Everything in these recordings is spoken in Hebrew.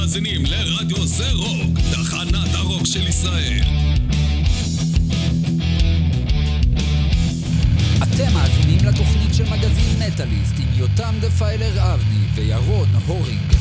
מאזינים לרדיו זה רוק, תחנת הרוק של ישראל. אתם מאזינים לתוכנית של מגזין מטאליסט עם יותם דפיילר אבני וירון הורינג.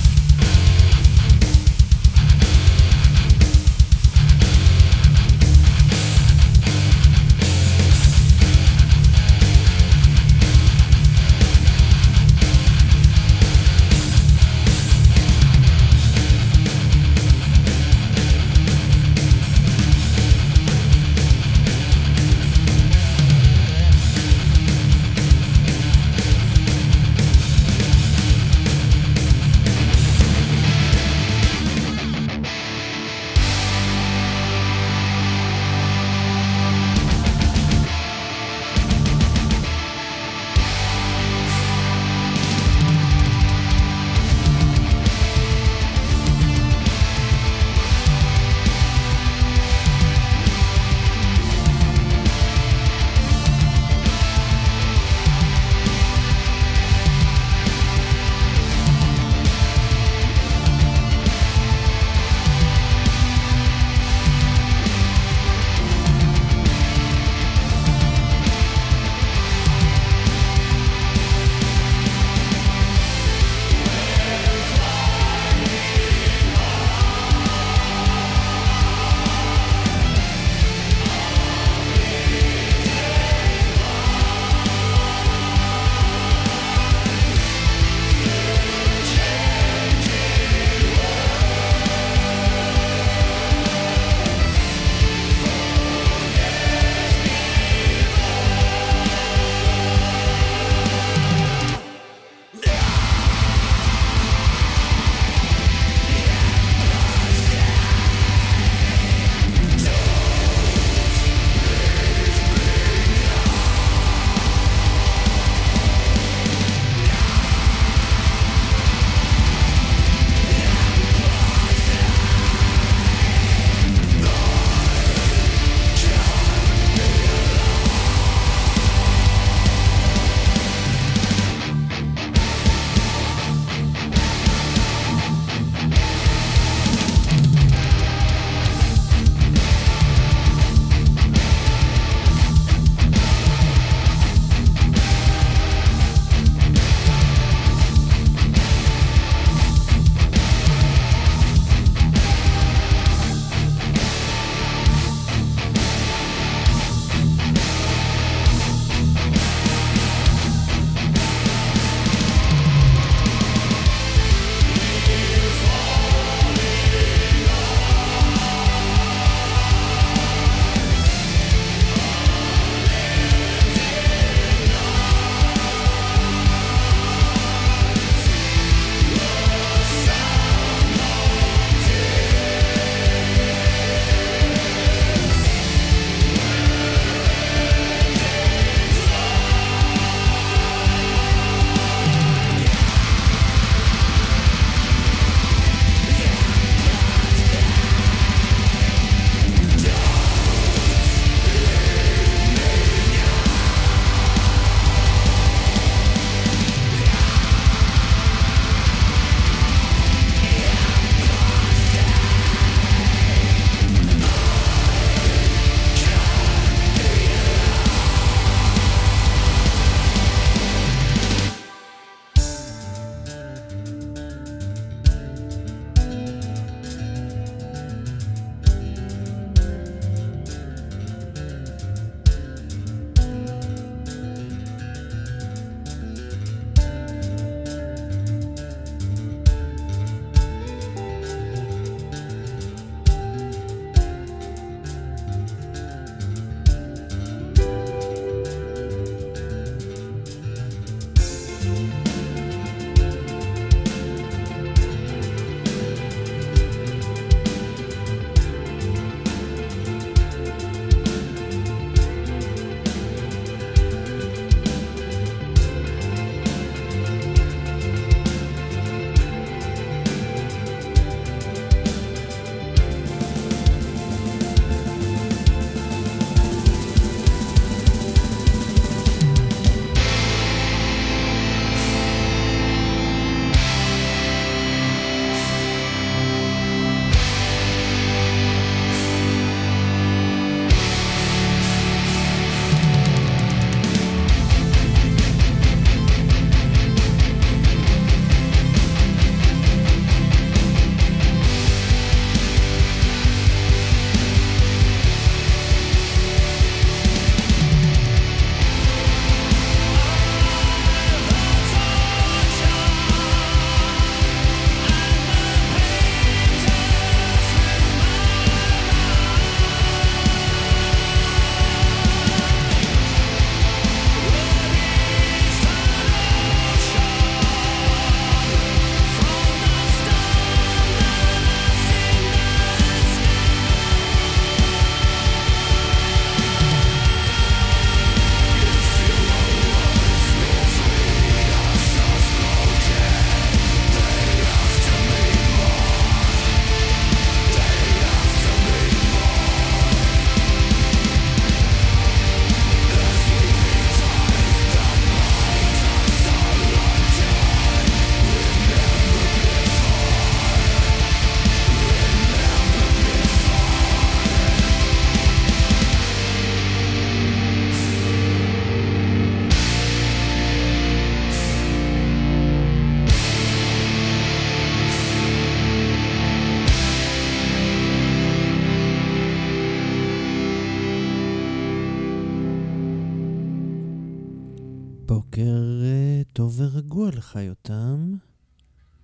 ורגוע לך, יותם.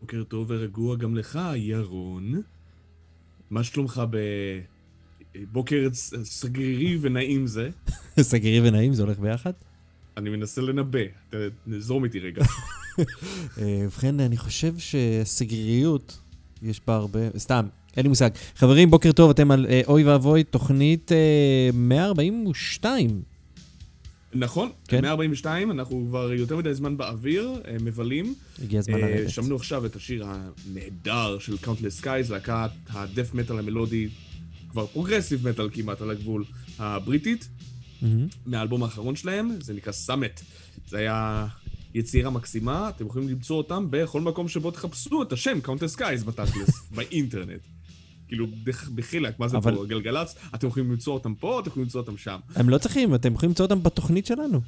בוקר טוב ורגוע גם לך, ירון. מה שלומך בבוקר סגרירי ונעים זה? סגרי ונעים, זה הולך ביחד? אני מנסה לנבא, ת- נזרום איתי רגע. אה, ובכן, אני חושב שסגריריות, יש בה הרבה... סתם, אין לי מושג. חברים, בוקר טוב, אתם על אה, אוי ואבוי, תוכנית אה, 142. נכון, כן. 142, אנחנו כבר יותר מדי זמן באוויר, אה, מבלים. הגיע הזמן אה, לרדת. שמענו עכשיו את השיר הנהדר של Countless Skies, להקת ה death metal המלודי, כבר progressive metal כמעט על הגבול, הבריטית, מהמם. מהאלבום האחרון שלהם, זה נקרא Summit. זה היה יצירה מקסימה, אתם יכולים למצוא אותם בכל מקום שבו תחפשו את השם Countless Skies בתכלס, באינטרנט. כאילו, בחילק, מה זה אבל- פה, גלגלצ? אתם יכולים למצוא אותם פה, אתם יכולים למצוא אותם שם. הם לא צריכים, אתם יכולים למצוא אותם בתוכנית שלנו.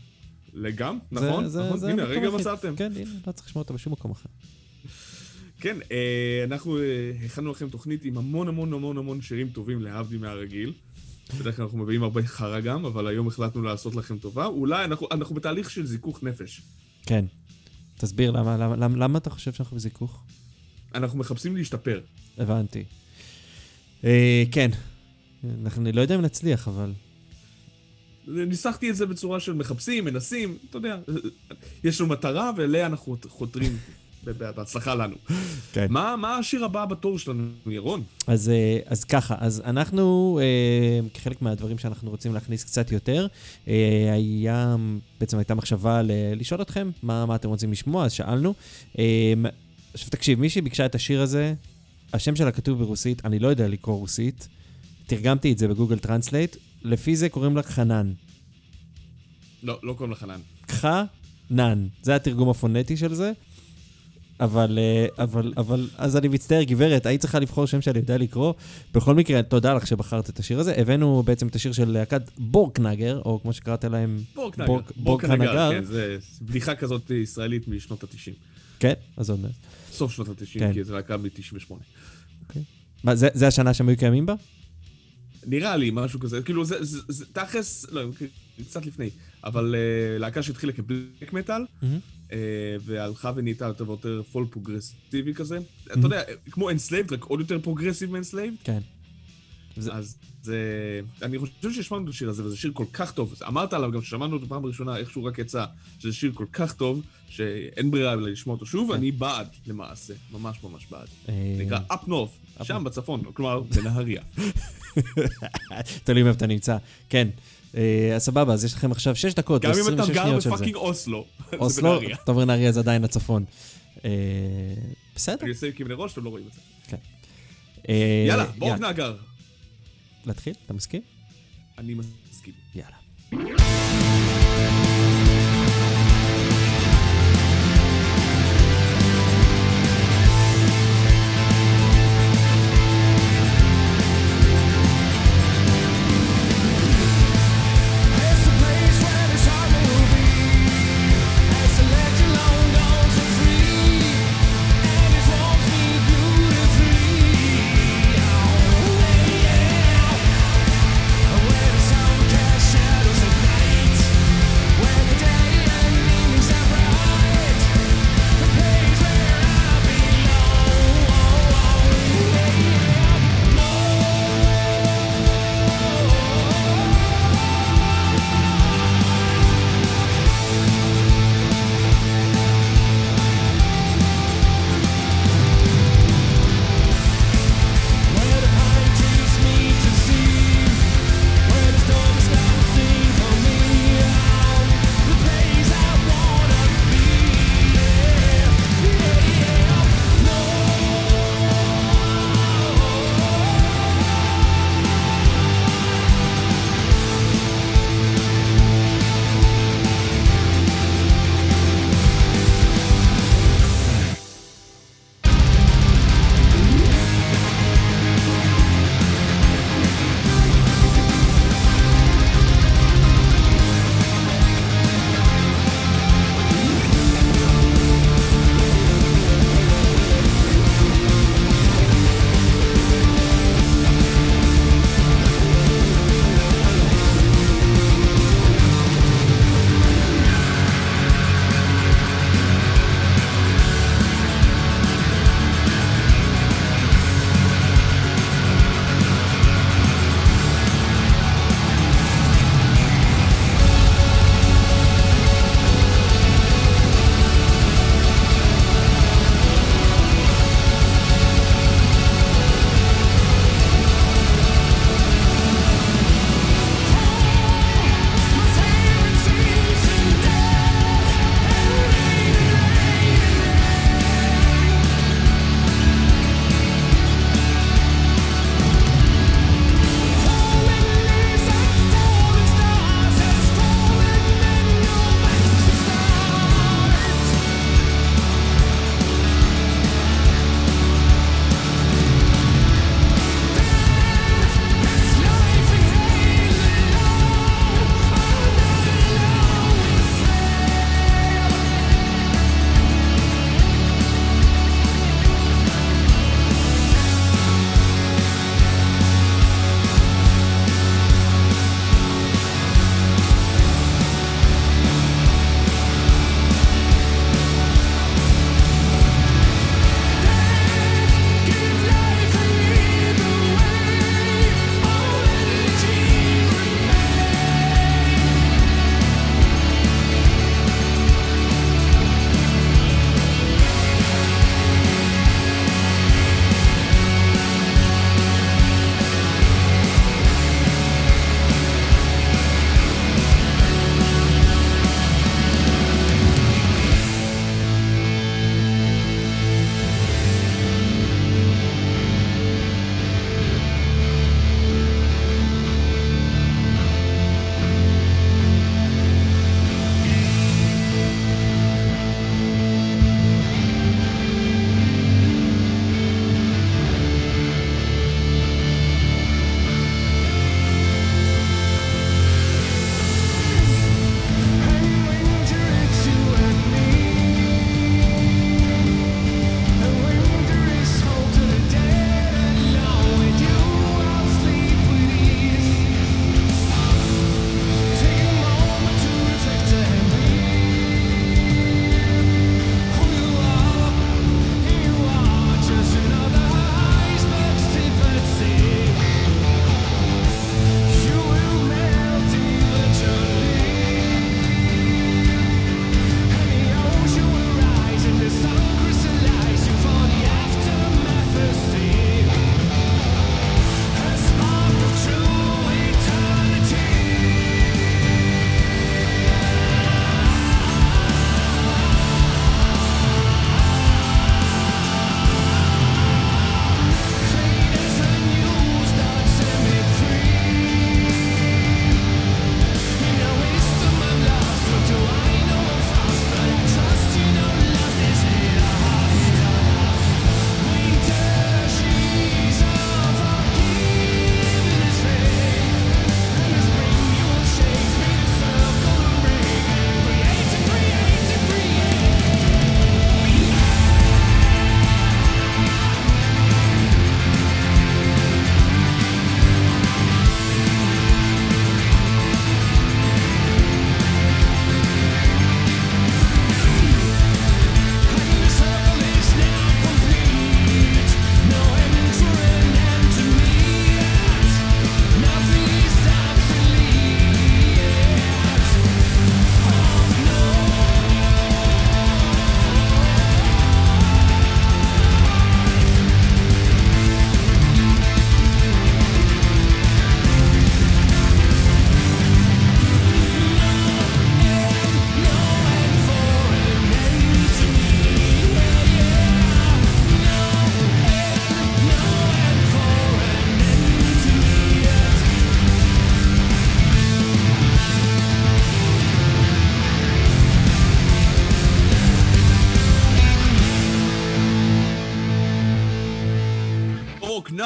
לגמרי, נכון, זה- נכון, זה הנה, הרגע. מצאתם. כן, הנה, לא צריך לשמוע אותם בשום מקום אחר. כן, אה, אנחנו אה, הכנו לכם תוכנית עם המון המון המון המון שירים טובים להבדיל מהרגיל. בדרך כלל אנחנו מביאים הרבה חרא גם, אבל היום החלטנו לעשות לכם טובה. אולי אנחנו, אנחנו בתהליך של זיכוך נפש. כן. תסביר למה, למה, למה, למה אתה חושב שאנחנו בזיכוך? אנחנו מחפשים להשתפר. הבנתי. אה, כן. אנחנו, אני לא יודע אם נצליח, אבל... ניסחתי את זה בצורה של מחפשים, מנסים, אתה יודע, יש לנו מטרה ואליה אנחנו חותרים. בהצלחה לנו. כן. מה, מה השיר הבא בתור שלנו, ירון? אז, אה, אז ככה, אז אנחנו, אה, כחלק מהדברים שאנחנו רוצים להכניס קצת יותר, היה, בעצם הייתה מחשבה ל- לשאול אתכם מה, מה אתם רוצים לשמוע, אז שאלנו. עכשיו תקשיב, מישהי ביקשה את השיר הזה, השם שלה כתוב ברוסית, אני לא יודע לקרוא רוסית, תרגמתי את זה ב Google Translate, לפי זה קוראים לה חנן. לא, לא קוראים לחנן. חנן, זה התרגום הפונטי של זה. אבל, אה, אבל, אבל, אז אני מצטער, גברת, היית צריכה לבחור שם שאני יודע לקרוא. בכל מקרה, תודה לך שבחרת את השיר הזה. הבאנו בעצם את השיר של להקת בורקנגר, או כמו שקראת להם, בורקנגר. בורק- בורקנגר, בורקנגר. כן, זה בדיחה כזאת ישראלית משנות ה-90. כן, אז עוד מעט. סוף שנות ה-90, כן. כי זה להקה מ-98. מה, זה, זה השנה שהם היו קיימים בה? נראה לי, משהו כזה. כאילו, זה, זה, זה תכלס, לא, קצת לפני. אבל אה, להקה שהתחילה כ black metal, מהמם. אה, והלכה ונהייתה יותר ויותר full פרוגרסיבי כזה. אתה יודע, כמו Enslaved, רק עוד יותר progressive מ Enslaved. כן. זה- אז זה... אני חושב שהשמענו את השיר הזה, וזה שיר כל כך טוב. אמרת עליו גם כששמענו אותו פעם ראשונה, איכשהו רק יצא, שזה שיר כל כך טוב, שאין ברירה אלא לשמוע אותו שוב, כן. אני בעד, למעשה. ממש ממש בעד. אה, נקרא up north, שם בצפון, כלומר, בנהריה. תלוי איפה אתה נמצא. כן. אה, אז סבבה, אז יש לכם עכשיו 6 דקות, גם אם אתה 26 גר. בפאקינג אוסלו, זה אוסלו, בנהריה. אתה אומר נהריה זה עדיין הצפון. אה, בסדר. אני עושה כבני ראש, אתם לא רואים את זה. אה, יאללה, בורקנגר. להתחיל? אתה מסכים? אני מסכים. יאללה.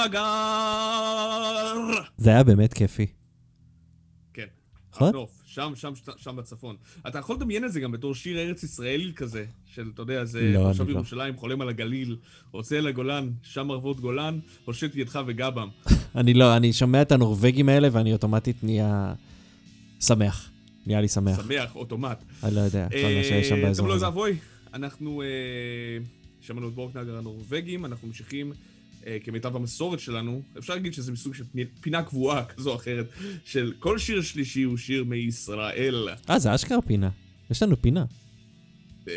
בורקנגר! זה היה באמת כיפי. כן. נכון? שם, שם, שם בצפון. אתה יכול לדמיין את זה גם בתור שיר ארץ ישראלי כזה, של, אתה יודע, זה לא, תושב לא. ירושלים, חולם על הגליל, רוצה אל הגולן, שם ערבות גולן, הושט ידך וגבם. אני לא, אני שומע את הנורבגים האלה ואני אוטומטית נהיה שמח. נהיה לי שמח. שמח, אוטומט. אני לא יודע, כל מה שיש שם אה, באזור הזה. לא אבוי, אנחנו אה, שמענו את בורקנגר הנורבגים, אנחנו ממשיכים כמיטב המסורת שלנו, אפשר להגיד שזה מסוג של פינה קבועה כזו או אחרת, של כל שיר שלישי הוא שיר מישראל. אה, זה אשכרה פינה. יש לנו פינה. אה,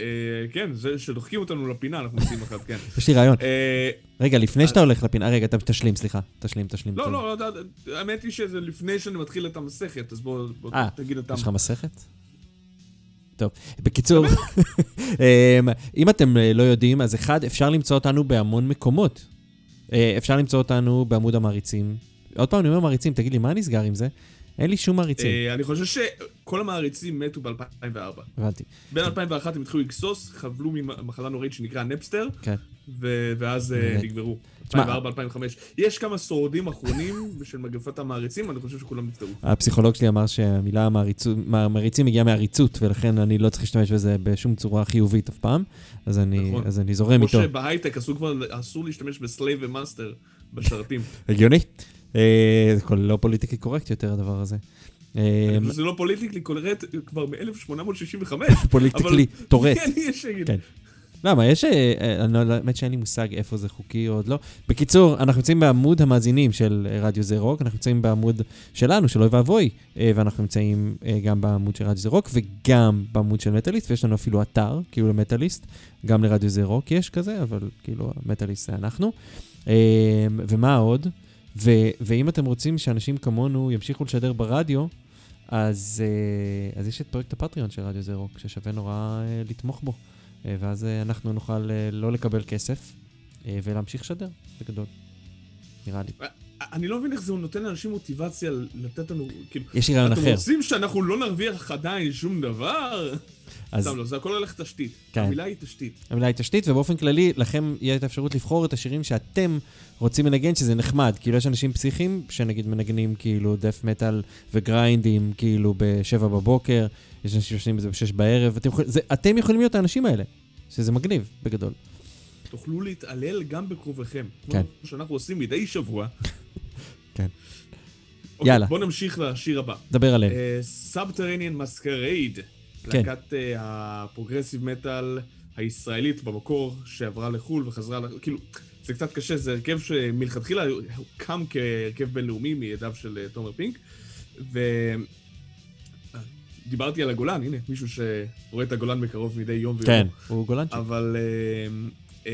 כן, זה שדוחקים אותנו לפינה, אנחנו עושים אחת, כן. יש לי רעיון. אה, רגע, לפני שאתה הולך לפינה, רגע, תשלים, סליחה. תשלים, תשלים. לא. לא, לא, האמת היא שזה לפני שאני מתחיל את המסכת, אז בוא אה, תגיד אתה. יש לך מסכת? טוב, בקיצור, אמ, אם אתם אה, לא יודעים, אז אחד, אפשר למצוא אותנו בהמון מקומות. אה, אפשר למצוא אותנו בעמוד המעריצים. עוד פעם, אני אומר מעריצים, תגיד לי, מה נסגר עם זה? אין לי שום מעריצים. אה, אני חושב שכל המעריצים מתו ב-2004. הבנתי. בין 2001 הם התחילו לגסוס, חבלו ממחלה נוראית שנקרא נפסטר, כן. ואז אה. נגמרו. תשמע, 2004-2005. יש כמה שורדים אחרונים של מגפת המעריצים, אני חושב שכולם נפטרו. הפסיכולוג שלי אמר שהמילה מעריצים הגיעה מעריצות, ולכן אני לא צריך להשתמש בזה בשום צורה חיובית אף פעם, אז אני, נכון. אז אני זורם כמו איתו. שבהייטק אסור כבר, אסור להשתמש ב slave ו master בשרתים. הגיוני? אה, זה כל- לא politically correct יותר הדבר הזה. אה, זה לא politically correct כבר מ-1865. politically correct. כן, יש שיגיד. למה, יש... אה, אה, אני לא- האמת שאין לי מושג איפה זה חוקי או עוד לא. בקיצור, אנחנו נמצאים בעמוד המאזינים של אה, רדיו זה רוק, אנחנו נמצאים בעמוד שלנו, של אוי ואבוי, ואנחנו נמצאים גם בעמוד של רדיו זה רוק וגם בעמוד של מטאליסט, ויש לנו אפילו אתר, כאילו למטאליסט, גם לרדיו זה רוק יש כזה, אבל כאילו המטאליסט זה אנחנו. ומה עוד? ו- ואם אתם רוצים שאנשים כמונו ימשיכו לשדר ברדיו, אז, אז יש את פרויקט הפטריון של רדיו זה רוק, ששווה נורא לתמוך בו. אה, ואז אה, אנחנו נוכל אה, לא לקבל כסף ולהמשיך לשדר, בגדול. נראה לי. אני לא מבין איך זה נותן לאנשים מוטיבציה לתת לנו, כאילו, יש לי רעיון אתם אחר. רוצים שאנחנו לא נרוויח עדיין שום דבר? אז סתם לא, זה הכל הולך תשתית. כן. המילה היא תשתית. המילה היא תשתית, ובאופן כללי, לכם יהיה את האפשרות לבחור את השירים שאתם רוצים לנגן, שזה נחמד. כאילו, יש אנשים פסיכיים שנגיד מנגנים כאילו דף מטאל וגריינדים, כאילו בשבע בבוקר, יש אנשים שעושים את זה בשש בערב, אתם, יכול... זה, אתם יכולים להיות האנשים האלה, שזה מגניב, בגדול. תוכלו להתעלל גם בקרוביכם. כן. כמו שאנחנו עושים מדי שבוע. כן. אוקיי, יאללה. בואו נמשיך לשיר הבא. דבר עליהם. Subterranean Masquerade. כן. להקת אה, ה progressive metal הישראלית במקור, שעברה לחו"ל וחזרה, כאילו, זה קצת קשה, זה הרכב שמלכתחילה הוקם כהרכב בינלאומי מידיו של אה, תומר פינק, ו... אה, דיברתי על הגולן, הנה, מישהו שרואה את הגולן מקרוב מדי יום ויום. כן, הוא גולנצ'יק. אבל אה,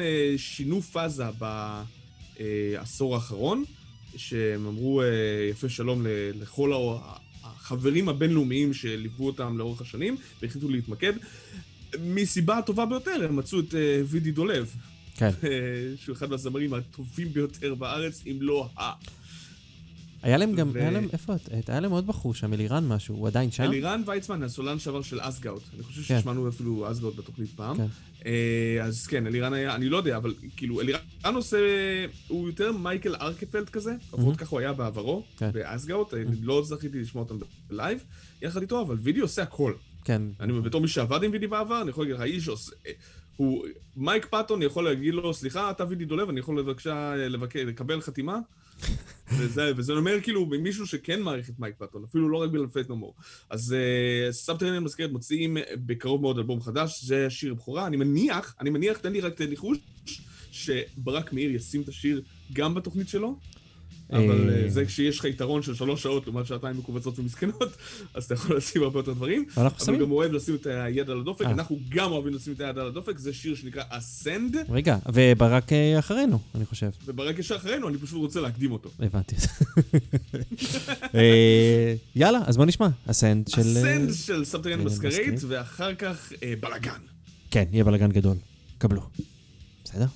אה, שינו פאזה בעשור האחרון, שהם אמרו יפה שלום לכל החברים הבינלאומיים שליוו אותם לאורך השנים, והחליטו להתמקד. מסיבה הטובה ביותר, הם מצאו את אה, וידי דולב, כן. אה, שהוא אחד מהזמרים הטובים ביותר בארץ, אם לא ה... היה להם גם, ו- היה להם, איפה את? היה להם עוד בחור שם, אלירן משהו, הוא עדיין שם? אלירן ויצמן, הסולן שעבר של Asgaut. אני חושב כן. ששמענו אפילו אסגאוט בתוכנית פעם. כן. אה, אז כן, אלירן היה, אני לא יודע, אבל כאילו, אלירן עושה, הוא יותר מייקל ארקפלד כזה, לפחות ככה הוא היה בעברו, כן. ב Asgaut, אני לא זכיתי לשמוע אותם ב live, יחד איתו, אבל וידי עושה הכל. כן. אני בתור מי שעבד עם וידי בעבר, אני יכול להגיד לך, האיש עושה... הוא, מייק פאטון יכול להגיד לו, סליחה, אתה וידי דולב, אני יכול בבקשה לבק... לקבל חתימה? וזה, וזה אומר כאילו מישהו שכן מעריך את מייק פאטון, אפילו לא רק בגלל Faith No More. אז אה, Subterranean Masquerade מוציאים בקרוב מאוד אלבום חדש, זה שיר בכורה, אני מניח, אני מניח, תן לי רק תן ניחוש, שברק מאיר ישים את השיר גם בתוכנית שלו, אבל אה, אה, זה כשיש לך יתרון של שלוש שעות לעומת שעתיים מכווצות ומסכנות, אז אתה יכול לשים הרבה יותר דברים. אנחנו אבל שמים. גם אוהב לשים את היד על הדופק, אה. אנחנו גם אוהבים לשים את היד על הדופק, זה שיר שנקרא Ascend, רגע, וברק אחרינו, אני חושב. וברק ישר אחרינו, אני פשוט רוצה להקדים אותו. הבנתי. יאללה, אז בוא נשמע. אסנד של... Ascend של סבתריאן מסקרית. ואחר כך בלאגן. כן, יהיה בלאגן גדול. קבלו. בסדר?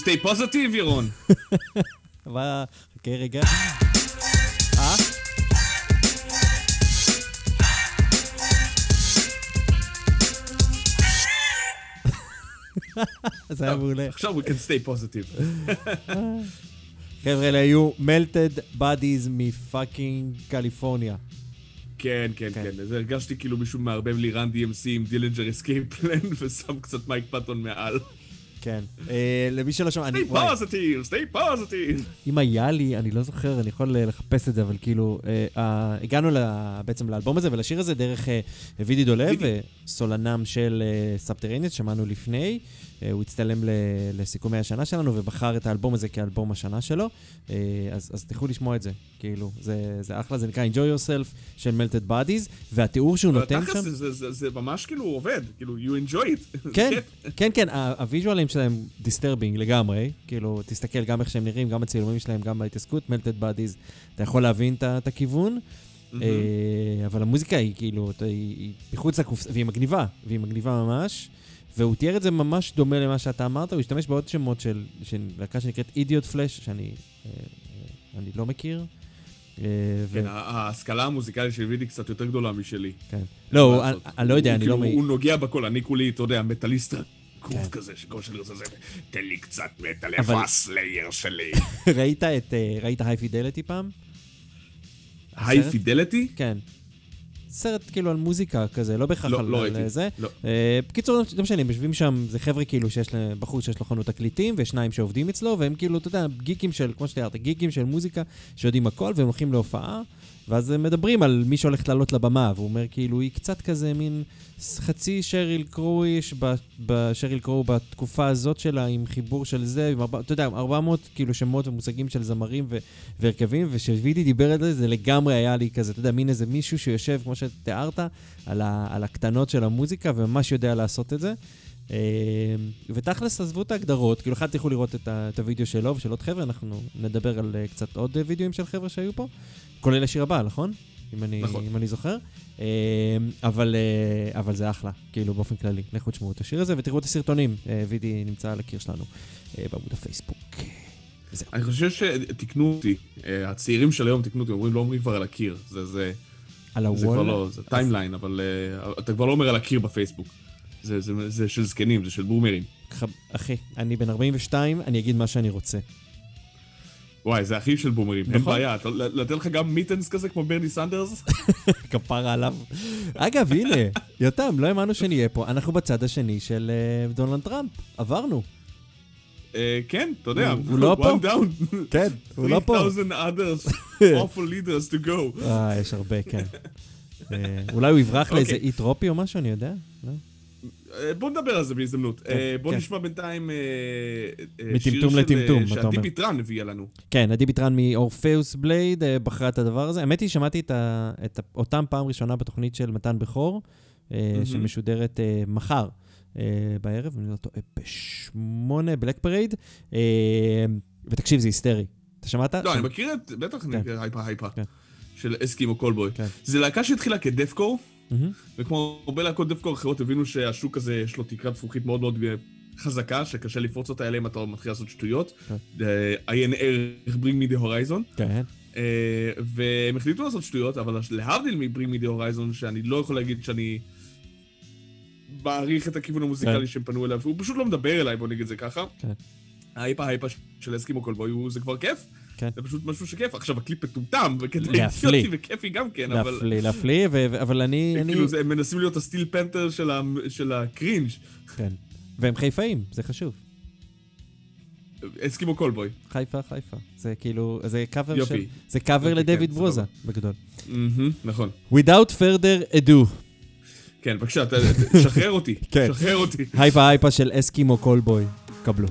Stay positive, ירון? אבל... חכה רגע. אה? זה היה מעולה. עכשיו we can stay positive. חבר'ה, אלה היו melted bodies מפאקינג קליפורניה. כן, כן, כן. כן. אז הרגשתי כאילו מישהו מערבב לי Run DMC עם Dillinger Escape Plan ושם קצת מייק פאטון מעל. כן. אה, למי שלא שמע, אני... stay positive, stay positive. אם היה לי, אני לא זוכר, אני יכול אה, לחפש את זה, אבל כאילו, אה, הגענו בעצם לאלבום הזה ולשיר הזה דרך וידי דולב, סולנם של סאבטרניאן, ששמענו לפני. אה, הוא הצטלם לסיכומי השנה שלנו ובחר את האלבום הזה כאלבום השנה שלו. אה, אז, אז תלכו לשמוע את זה, כאילו, זה, זה אחלה, זה נקרא Enjoy Yourself של Melted Bodies, והתיאור שהוא נותן שם... זה- זה- זה זה ממש כאילו עובד, כאילו, you enjoy it. כן. כן, כן, ה- הוויז'ואלים שלהם disturbing לגמרי, כאילו, תסתכל גם איך שהם נראים, גם הצילומים שלהם, גם בהתעסקות, Melted Bodies, אתה יכול להבין את הכיוון, אה, אבל המוזיקה היא כאילו, היא מחוץ לקופסה, והיא מגניבה, והיא מגניבה ממש, והוא תיאר את זה ממש דומה למה שאתה אמרת, הוא השתמש בעוד שמות של של להקה שנקראת אידיוט פלאש, שאני אה, אה, אני לא מכיר. אה, כן, ההשכלה המוזיקלית של וידי קצת יותר גדולה משלי. כן. לא, אני- לא יודע, אני לא... כאילו, מעיד. הוא נוגע בכל, אני כולי, אתה יודע, מטאליסט רקוב כן. כזה, שכל שאני רוצה זה, תן לי קצת מטאל, איפה הסלייר שלי? ראית את, ראית היי פידליטי פעם? היי? פידליטי? כן. סרט כאילו על מוזיקה כזה, לא בהכרח לא, על, לא על ראיתי. זה. לא. אה, בקיצור, לא משנה, הם יושבים שם, זה חבר'ה כאילו שיש בחור שיש לו חנות תקליטים, ושניים שעובדים אצלו, והם כאילו, אתה יודע, גיקים של, כמו שתיארת, גיקים של מוזיקה, שיודעים הכל, והם הולכים להופעה, ואז הם מדברים על מי שהולך לעלות לבמה, והוא אומר כאילו, היא קצת כזה מין חצי שריל קרו איש, ב- בשריל קרו בתקופה הזאת שלה, עם חיבור של זה, עם ארבע, אתה יודע, 400 כאילו שמות ומושגים של זמרים ו- והרכבים, וכשווידי דיבר על זה, זה לגמרי היה לי כזה, אתה יודע, מין איזה מישהו שיושב, כמו שתיארת, על, ה- על הקטנות של המוזיקה, וממש יודע לעשות את זה. אה, ותכלס, עזבו את ההגדרות, כאילו, אחד תלכו לראות את, ה- את הוידאו שלו ושל עוד חבר'ה, אנחנו נדבר על אה, קצת עוד אה, וידאוים של חבר'ה שהיו פה, כולל השיר הבא, נכון? אם אני, נכון. אם אני זוכר. אה, אבל, אה, אבל זה אחלה, כאילו, באופן כללי. לכו תשמעו את השיר הזה ותראו את הסרטונים. אה, וידי נמצא על הקיר שלנו אה, בעמוד הפייסבוק. אני חושב שתיקנו אותי, הצעירים של היום תיקנו אותי, אומרים, לא אומרים כבר על הקיר. זה, זה, על זה כבר ה wall. לא, זה timeline, אבל אה, אתה כבר לא אומר על הקיר בפייסבוק. זה, זה, זה של זקנים, זה של בומרים. אחי, אני בן 42, אני אגיד מה שאני רוצה. וואי, זה אחים של בומרים, אין נכון. בעיה. אתה- לתת לך גם mittens כזה כמו ברני סנדרס? כפרה עליו. אגב, הנה, יותם, לא האמנו שנהיה פה. אנחנו בצד השני של אה, דונלד טראמפ. עברנו. אה, כן, אתה יודע. הוא- לא פה? one down. כן, הוא לא פה. 3,000 others, awful leaders to go. אה, יש הרבה, כן. אה, אולי הוא יברח לאיזה אוקיי. אי טרופי או משהו, אני יודע? אה, בוא נדבר על זה בהזדמנות. כן, אה, בוא כן. נשמע בינתיים אה, מטמטום לטמטום, אתה שעדי אומר. ביטרן הביאה לנו. כן, עדי ביטרן מ Orpheus Blade בחרה את הדבר הזה. האמת היא, שמעתי את ה- את ה- אותם פעם ראשונה בתוכנית של מתן בכור. שמשודרת מחר בערב, אני לא טועה, בשמונה, Black Pride. ותקשיב, זה היסטרי. אתה שמעת? לא, אני מכיר את, בטח אני כן. Hypa Hypa. כן. של Eskimo Callboy. זה להקה שהתחילה כ deathcore. וכמו הרבה להקות deathcore אחרות הבינו שהשוק הזה יש לו תקרת זכוכית מאוד מאוד אה, חזקה, שקשה לפרוץ אותה אליה אם אתה מתחיל לעשות שטויות. עיין ערך Bring me the horizon. כן. אה, והם החליטו לעשות שטויות, אבל להבדיל מ-Bring me the horizon, שאני לא יכול להגיד שאני מעריך את הכיוון המוזיקלי כן. שהם פנו אליו, הוא פשוט לא מדבר אליי, בוא נגיד את זה ככה. כן. ההייפה הייפה של אסקימו קולבוי זה כבר כיף. כן. זה פשוט משהו שכיף. עכשיו, הקליפ מטומטם, וקטע להפליא. וכיפי גם כן, אבל... להפליא, להפליא, ו- אבל אני... אני- כאילו, זה- הם מנסים להיות הסטיל פנתר של ה- של הקרינג'. כן. והם חיפאים, זה חשוב. אסקימו קולבוי. חיפה, חיפה. זה כאילו, זה קאבר של... יופי. זה קאבר יופי, לדויד כן, ברוזה. בגדול. מהמם, נכון. Without further ado, כן, בבקשה, שחרר אותי. כן. שחרר אותי. הייפה הייפה של אסקימו קולבוי, קבלו.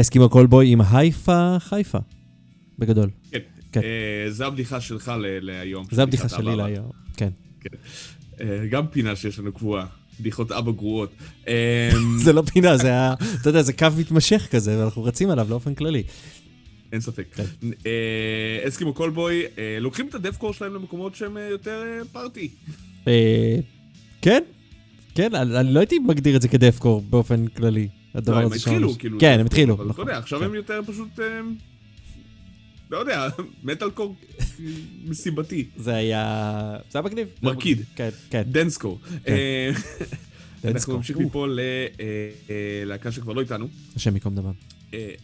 אסקימו קולבוי עם הייפה חיפה, בגדול. כן. כן. אה, זה הבדיחה שלך ל- להיום. זה הבדיחה שלי אבא. להיום. כן. אה, גם פינה שיש לנו קבועה. בדיחות אבא גרועות. אה, זה לא פינה, זה ה... אתה יודע, זה קו מתמשך כזה, ואנחנו רצים עליו באופן כללי. אין ספק. כן. אסקימו קולבוי, לוקחים את הדפקור שלהם למקומות שהם יותר פארטי. כן, כן, אני אני לא הייתי מגדיר את זה כדפקור באופן כללי. הדבר לא, הם הזה שאמרנו. התחילו, כאילו. כן, הם התחילו, אבל אתה נכון. יודע, עכשיו כן. הם יותר פשוט... אה, לא יודע, מטאל קור מסיבתי. זה היה... זה היה מגניב. מרקיד. כן, כן. דנסקור. אה, דנסקור. אנחנו נמשיך מפה ללהקה שכבר לא איתנו. השם ייקום דמם. אה,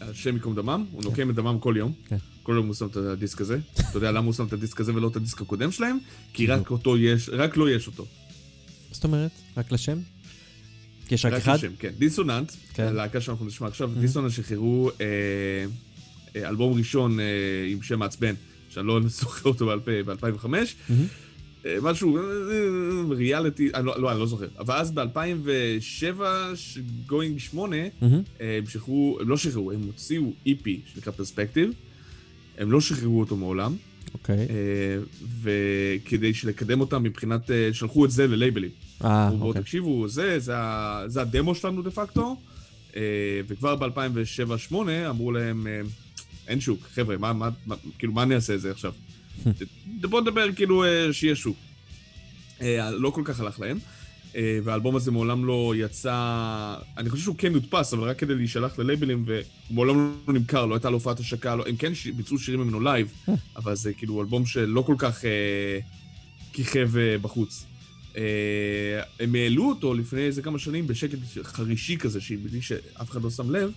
השם ייקום דמם, הוא נוקם את דמם כל יום. כן. כל יום הוא שם את הדיסק הזה. אתה יודע למה הוא שם את הדיסק הזה ולא את הדיסק הקודם שלהם? כי רק אותו יש, רק לו יש אותו. זאת אומרת? רק לשם? יש רק אחד? השם, כן. דיסוננט, כן. הלהקה שאנחנו נשמע עכשיו, דיסוננט שחררו אה, אה, אלבום ראשון אה, עם שם מעצבן, שאני לא זוכר אותו ב-2005. מהמם. משהו, ריאליטי, אני לא, לא, אני לא זוכר. אבל אז ב-2007, גוינג 8, מהמם. הם שחררו, הם לא שחררו, הם הוציאו EP שנקרא פרספקטיב. הם לא שחררו אותו מעולם, אוקיי. אה, וכדי לקדם אותם מבחינת, אה, שלחו את זה ללייבלים. אה, אמרו, בואו אוקיי. תקשיבו, זה, זה, זה הדמו שלנו דה פקטו, אה, וכבר ב-2007-2008 אמרו להם, אה, אין שוק, חבר'ה, מה, מה, מה, כאילו, מה אני אעשה את זה עכשיו? בואו נדבר כאילו אה, שיהיה שוק. לא כל כך הלך להם, והאלבום הזה מעולם לא יצא, אני חושב שהוא כן הודפס, אבל רק כדי להישלח ללייבלים, ומעולם לא נמכר, לא הייתה לו הופעת השקה, לא, הם כן ש... ביצעו שירים ממנו live, אבל זה כאילו אלבום שלא כל כך אה, כיכב אה, בחוץ. אה, הם העלו אותו לפני איזה כמה שנים בשקט חרישי כזה, שבלי שאף אחד לא שם לב.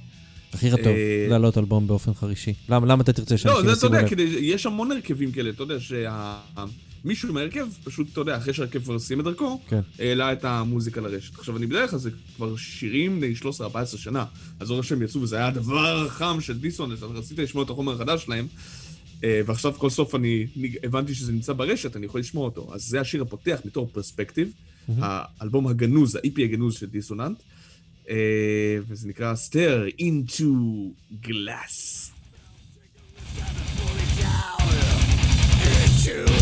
הכי רטוב, אה, להעלות אלבום באופן חרישי. למה אתה תרצה לא, שאנשים זה אתה ישימו יודע, לב? כדי, יש המון הרכבים כאלה, אתה יודע, שמישהו מההרכב, פשוט, אתה יודע, אחרי שההרכב כבר סיים את דרכו, כן. העלה את המוזיקה לרשת. עכשיו, אני בדרך כלל זה כבר שירים בני 13-14 שנה, אז זוכר שהם יצאו, וזה היה הדבר החם של דיסוננס, אז רציתי לשמוע את החומר החדש שלהם, ועכשיו כל סוף אני הבנתי שזה נמצא ברשת, אני יכול לשמוע אותו. אז זה השיר הפותח בתור פרספקטיב, האלבום הגנוז, ה-EP הגנוז של דיסוננט, אה, וזה נקרא Stare into Glass. They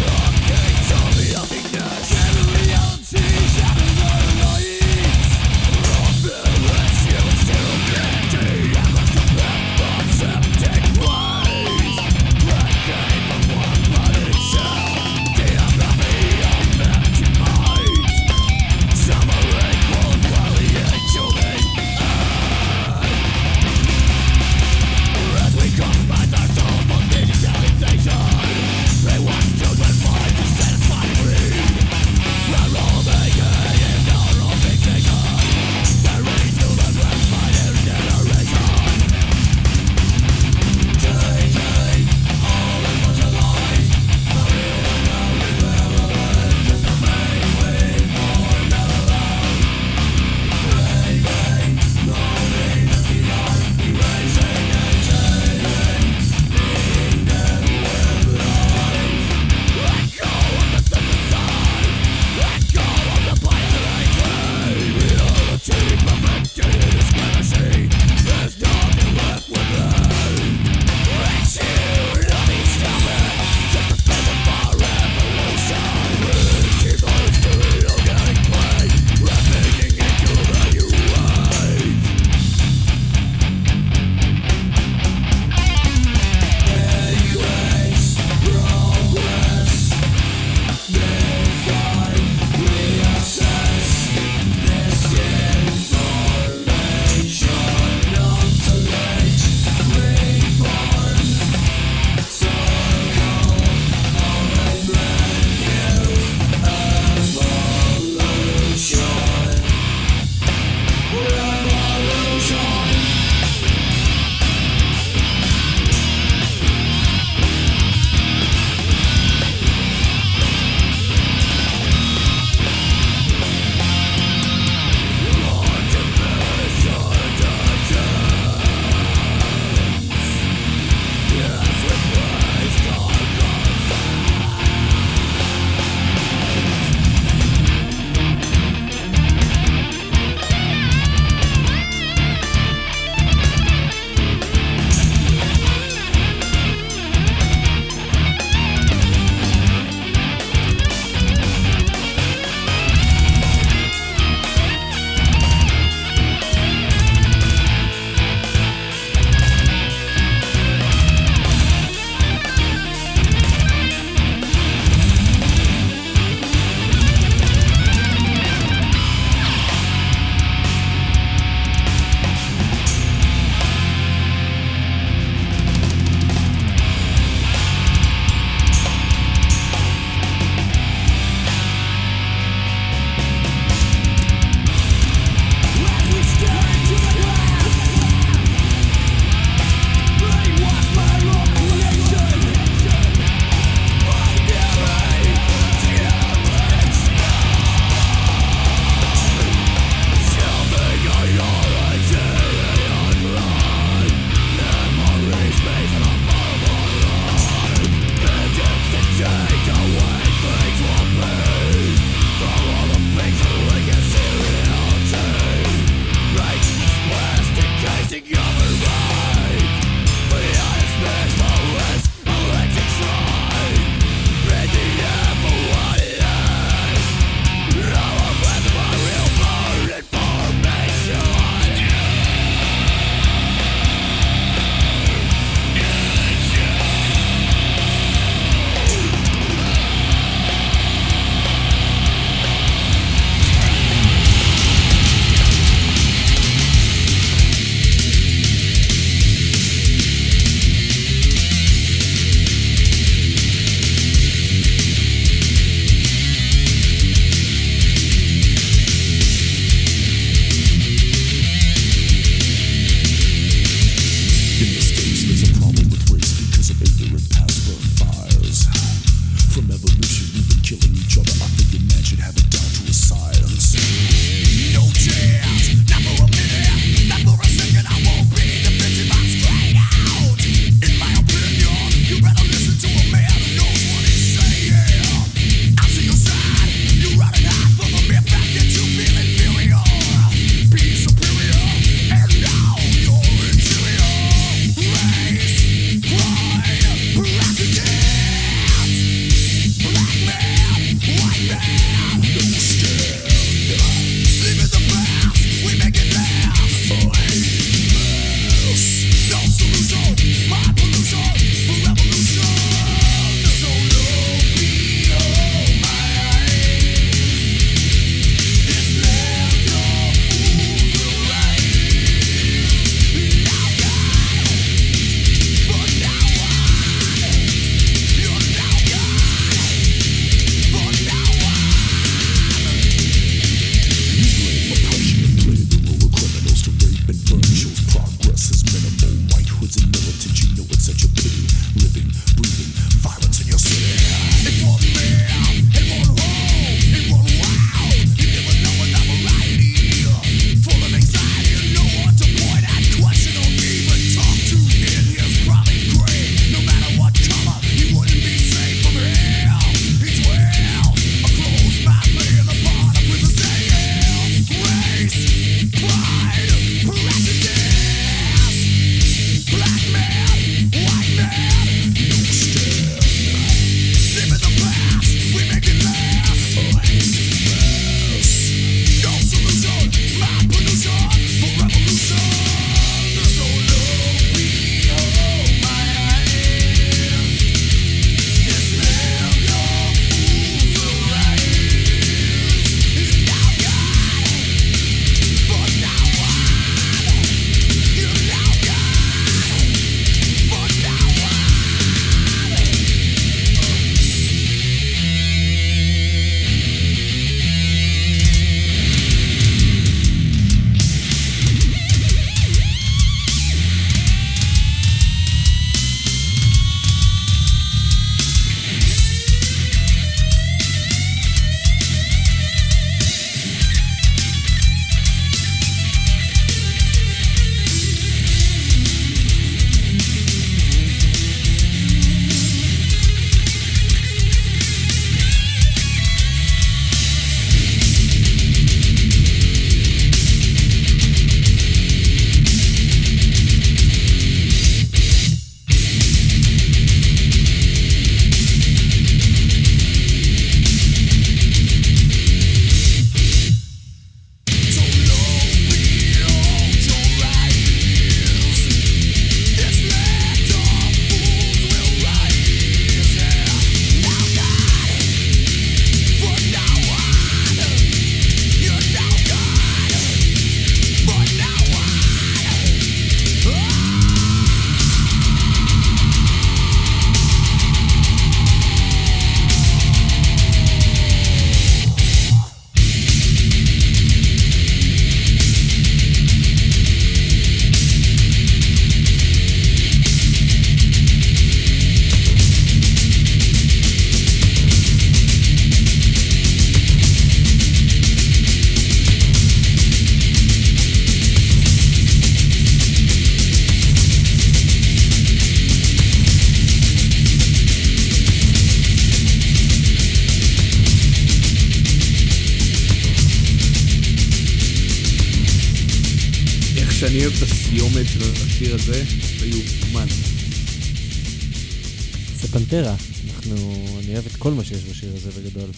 פנטרה. אנחנו... אני אוהב את כל מה שיש בשיר הזה בגדול.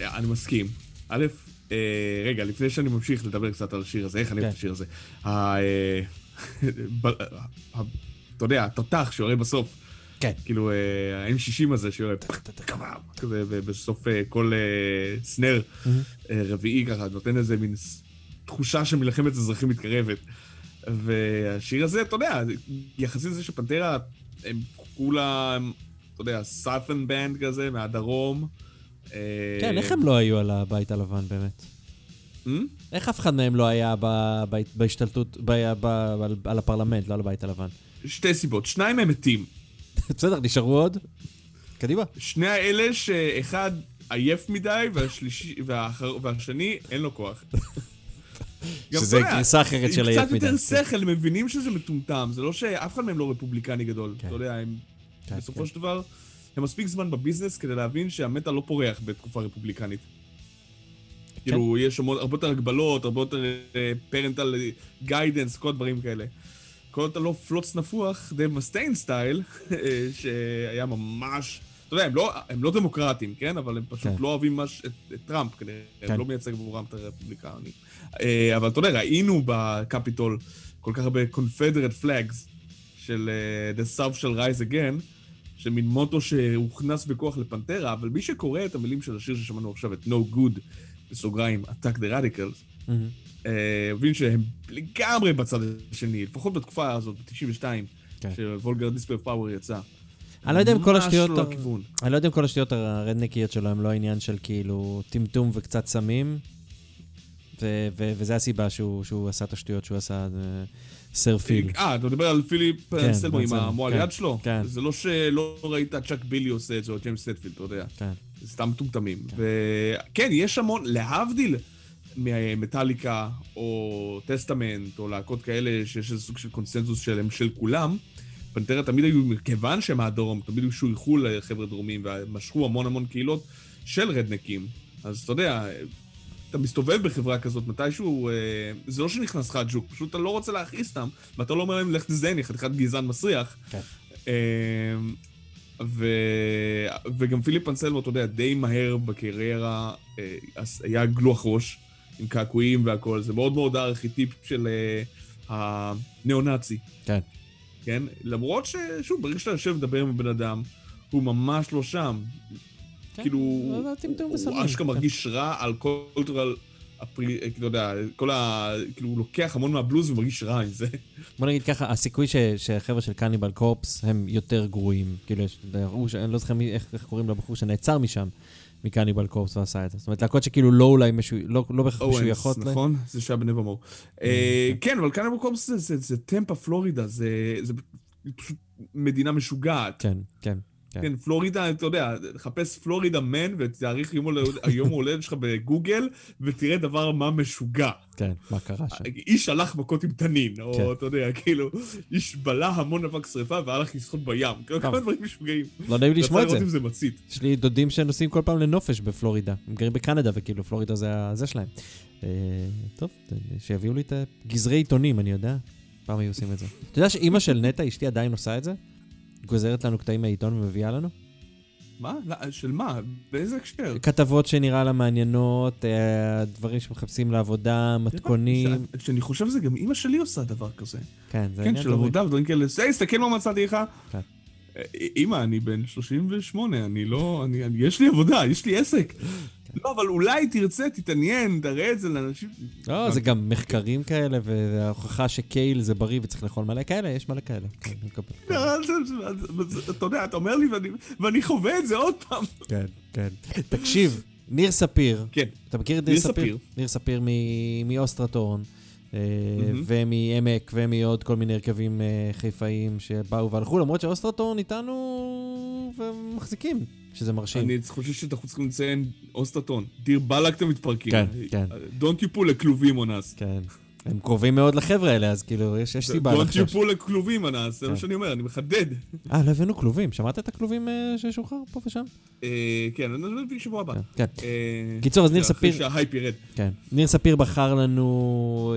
אני מסכים. א', אה, רגע, לפני שאני ממשיך לדבר קצת על השיר הזה, איך אני אוהב את כן. השיר הזה. אה, ב- ה- אתה יודע, התותח שעולה בסוף, כן. כאילו, אה, ה-M60 הזה שעולה כזה, ובסוף אה, כל אה, סנר אה, רביעי ככה, נותן איזה מין תחושה שמלחמת אזרחים מתקרבת. והשיר הזה, אתה יודע, יחסית לזה שפנטרה, הם כולם, אתה יודע, סאפן בנד כזה, מהדרום. אה, כן, איך הם לא היו על הבית הלבן באמת? Hmm? איך אף אחד מהם לא היה בהשתלטות, על- הפרלמנט, לא על הבית הלבן? שתי סיבות, שניים מהם מתים. בסדר, נשארו עוד? קדימה. שני האלה שאחד עייף מדי, והשלישי, והאחר, והשני אין לו כוח. שזה גרסה אחרת של עייף קצת יותר מדי. שכל, הם מבינים שזה מטומטם, זה לא שאף אחד מהם לא רפובליקני גדול. כן. אתה יודע, הם כן, בסופו כן. של דבר, הם מספיק זמן בביזנס כדי להבין שהמטאל לא פורח בתקופה רפובליקנית. כן. כאילו, יש המון- הרבה יותר הגבלות, הרבה יותר parental guidance, כל הדברים כאלה. כל עוד אתה לא פלוץ נפוח, דייב מסטיין style, אה, שהיה ממש... אתה יודע, הם לא, הם לא דמוקרטים, כן? אבל הם פשוט כן. לא אוהבים מש, את, את טראמפ, כנראה. כן. הם לא מייצג עבורם את הרפובליקנים. אה, אבל אתה יודע, ראינו בקפיטול כל כך הרבה Confederate flags של uh, The South shall rise again, שמין מוטו שהוכנס בכוח לפנטרה, אבל מי שקורא את המילים של השיר ששמענו עכשיו, את No Good, בסוגריים, Attack the Radicals, מהמם. אה, מבין שהם לגמרי בצד השני, לפחות בתקופה הזאת, ב-92, כן. שוולגר דיספר פאוור יצא. אני לא יודע אם כל השטויות... ממש לא הכיוון. אני לא יודע אם כל השטויות הרדנקיות שלו הם לא עניין של כאילו טמטום וקצת סמים, ו- ו- וזה הסיבה שהוא שהוא עשה את השטויות שהוא עשה, סר פיל. אה, אתה מדבר על פיליפ כן, אנסלמו עם המועל כן, יד שלו? כן. זה לא שלא ראית צ'אק בילי עושה את זה, או ג'יימס הטפילד, אתה יודע. כן. זה סתם מטומטמים. וכן, יש המון, להבדיל ממטאליקה, או טסטמנט, או להקות כאלה, שיש איזה סוג של קונסנזוס שלהם של כולם, פנטרה תמיד היו, כיוון שהם מהדרום, תמיד היו שויכו לחבר'ה דרומים, ומשכו המון המון קהילות של רדנקים. אז אתה יודע, אתה מסתובב בחברה כזאת מתישהו, אה, זה לא שנכנס לך הג'וק, פשוט אתה לא רוצה להכעיס אותם, ואתה לא אומר להם, לך תזדיין, יא חתיכת גזען מסריח. כן. אה, ו... וגם פיליפ אנסלמו, אתה יודע, די מהר בקריירה אה, היה גלוח ראש עם קעקועים והכל, זה מאוד מאוד הארכיטיפ של אה, הניאו-נאצי, כן. כן? למרות ששוב, ברגע שאתה יושב לדבר עם הבן אדם, הוא ממש לא שם. כן, כאילו, טמטום הוא. אשכרה כן. מרגיש רע על הפרי, אה, אתה יודע, כל ה... כאילו, הוא לוקח המון מהבלוז ומרגיש רע עם זה. בוא נגיד ככה, הסיכוי ש- שהחבר'ה של קניבל קורפס הם יותר גרועים. כאילו, אני לא זוכר איך קוראים לבחור שנעצר משם, מקניבל קורפס ועשה את זה. זאת אומרת, להקות שכאילו לא אולי משו... לא לא בהכרח אורנס, משויכות. ל- נכון? זה שהיה בנבמור. כן, אבל כאן במקום זה- זה זה טמפה, פלורידה, זה זה פשוט מדינה משוגעת. כן, כן. כן. כן, פלורידה, אתה יודע, חפש פלורידה מן ותאריך יום ההולדת שלך בגוגל, ותראה דבר מה משוגע. כן, מה קרה שם. איש הלך מכות עם תנין, כן. או אתה יודע, כאילו, איש בלע המון אבק שרפה והלך לשחות בים. כאילו. כל דברים משוגעים. לא נעים לשמוע את זה. אם זה מצית. יש לי דודים שנוסעים כל פעם לנופש בפלורידה. הם גרים בקנדה, וכאילו פלורידה זה הזה שלהם. אה, טוב, שיביאו לי את גזרי עיתונים, אני יודע. פעם היו עושים את זה. אתה יודע שאימא של נטע, אשתי עדיין עושה את זה? גוזרת לנו קטעים מהעיתון ומביאה לנו? מה? לא, של מה? באיזה הקשר? כתבות שנראה לה מעניינות, אה, דברים שמחפשים לעבודה, מתכונים. כשאני חושב שזה גם אימא שלי עושה דבר כזה. כן, זה כן, עניין של דורי. עבודה ודברים כאלה. היי, תסתכל מה מצאתי לך. אימא, אני בן 38, אני לא... אני, אני, יש לי עבודה, יש לי עסק. לא, אבל אולי תרצה, תתעניין, תראה את זה לאנשים. לא, זה גם מחקרים כאלה, וההוכחה שקייל זה בריא וצריך לאכול מלא כאלה, יש מלא כאלה. אתה יודע, אתה אומר לי ואני- חווה את זה עוד פעם. כן, כן. תקשיב, ניר ספיר, כן. אתה מכיר את ניר ספיר? ניר ספיר מ- מאוסטרטורן, מהמם. ומעמק, ומעוד כל מיני הרכבים אה, חיפאיים שבאו והלכו, למרות שאוסטרטורן איתנו ומחזיקים, שזה מרשים. אני חושב שאנחנו צריכים לציין אוסטרטון. דיר באלק אתם מתפרקים. כן, כן. Don't you pull לכלובים אונס. כן. הם קרובים מאוד לחבר'ה האלה, אז כאילו, יש יש סיבה Don't you pull לכלובים, אנס, זה כן. מה שאני אומר, אני מחדד. אה, לא הבאנו כלובים. שמעת את הכלובים אה, ששוחרר פה ושם? אה, כן, אני נדבר בשבוע הבא. כן, כן. אה, קיצור, אז ניר אחרי ספיר- שההייפ ירד. כן. ניר ספיר בחר לנו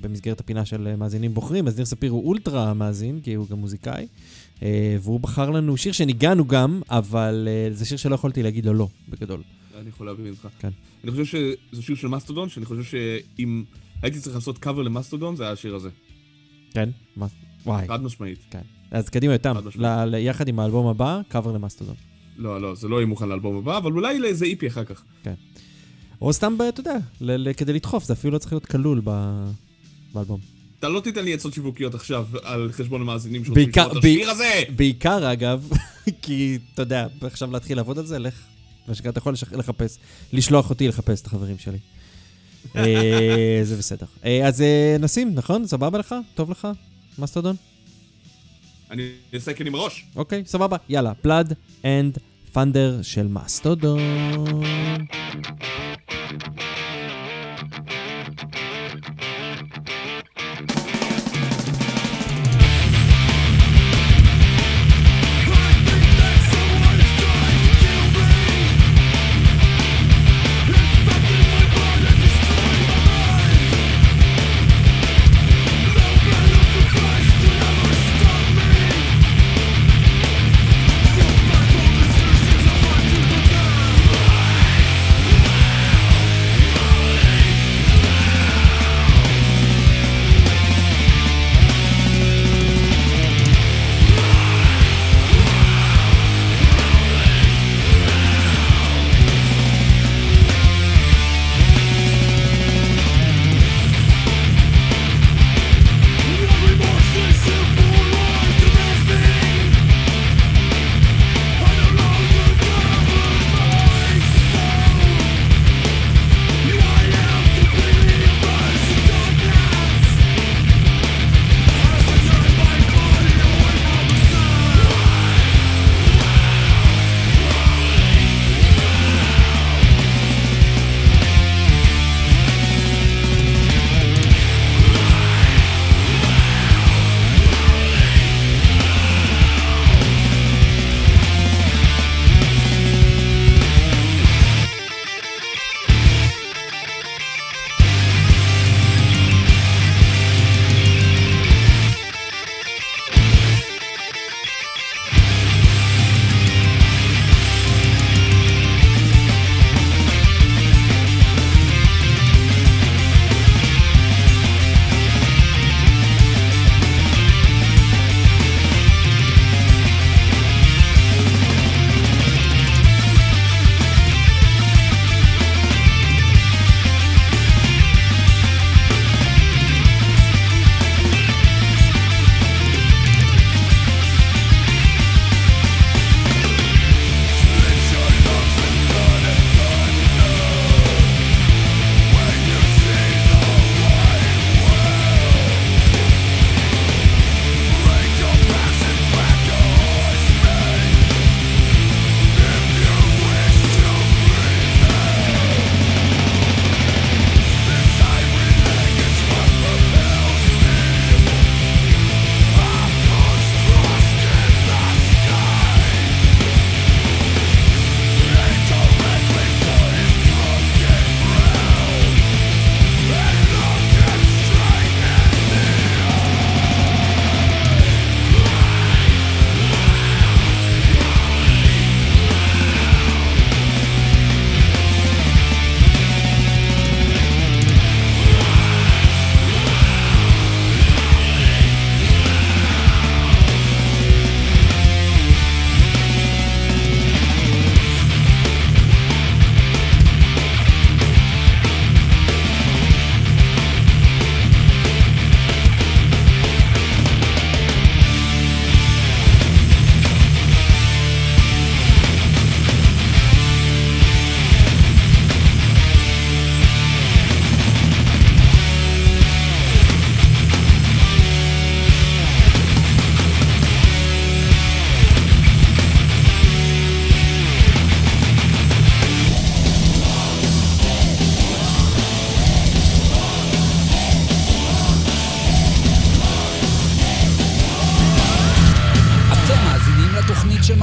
במסגרת הפינה של מאזינים בוחרים, אז ניר ספיר הוא אולטרה מאזין, כי הוא גם מוזיקאי, והוא בחר לנו שיר שניגענו גם, אבל זה שיר שלא יכולתי להגיד לו לא, בגדול. אני יכול להבין אותך. כן. אני חושב שזה שיר של מסטודון, שאני חושב שאם הייתי צריך לעשות קאבר למסטודון, זה היה השיר הזה. כן? מה? וואי. חד משמעית. כן. אז קדימה יותם, יחד עם האלבום הבא, קאבר למאסטודון. לא, לא, זה לא יהיה מוכן לאלבום הבא, אבל אולי לאיזה איפי אחר כך. או סתם, אתה יודע, כדי לדחוף, זה אפילו לא צריך להיות כלול באלבום. אתה לא תיתן לי עצות שיווקיות עכשיו על חשבון המאזינים שרוצים לשמוע את השיר הזה! בעיקר, אגב, כי, אתה יודע, עכשיו להתחיל לעבוד על זה, לך. מה שנקרא, אתה יכול לחפש, לשלוח אותי לחפש את החברים שלי. אה, זה בסדר. אה, אז אה, נשים, נכון? סבבה לך? טוב לך? מסטודון? אני אעשה כן עם הראש. אוקיי, סבבה. יאללה, Blood and Thunder של מסטודון.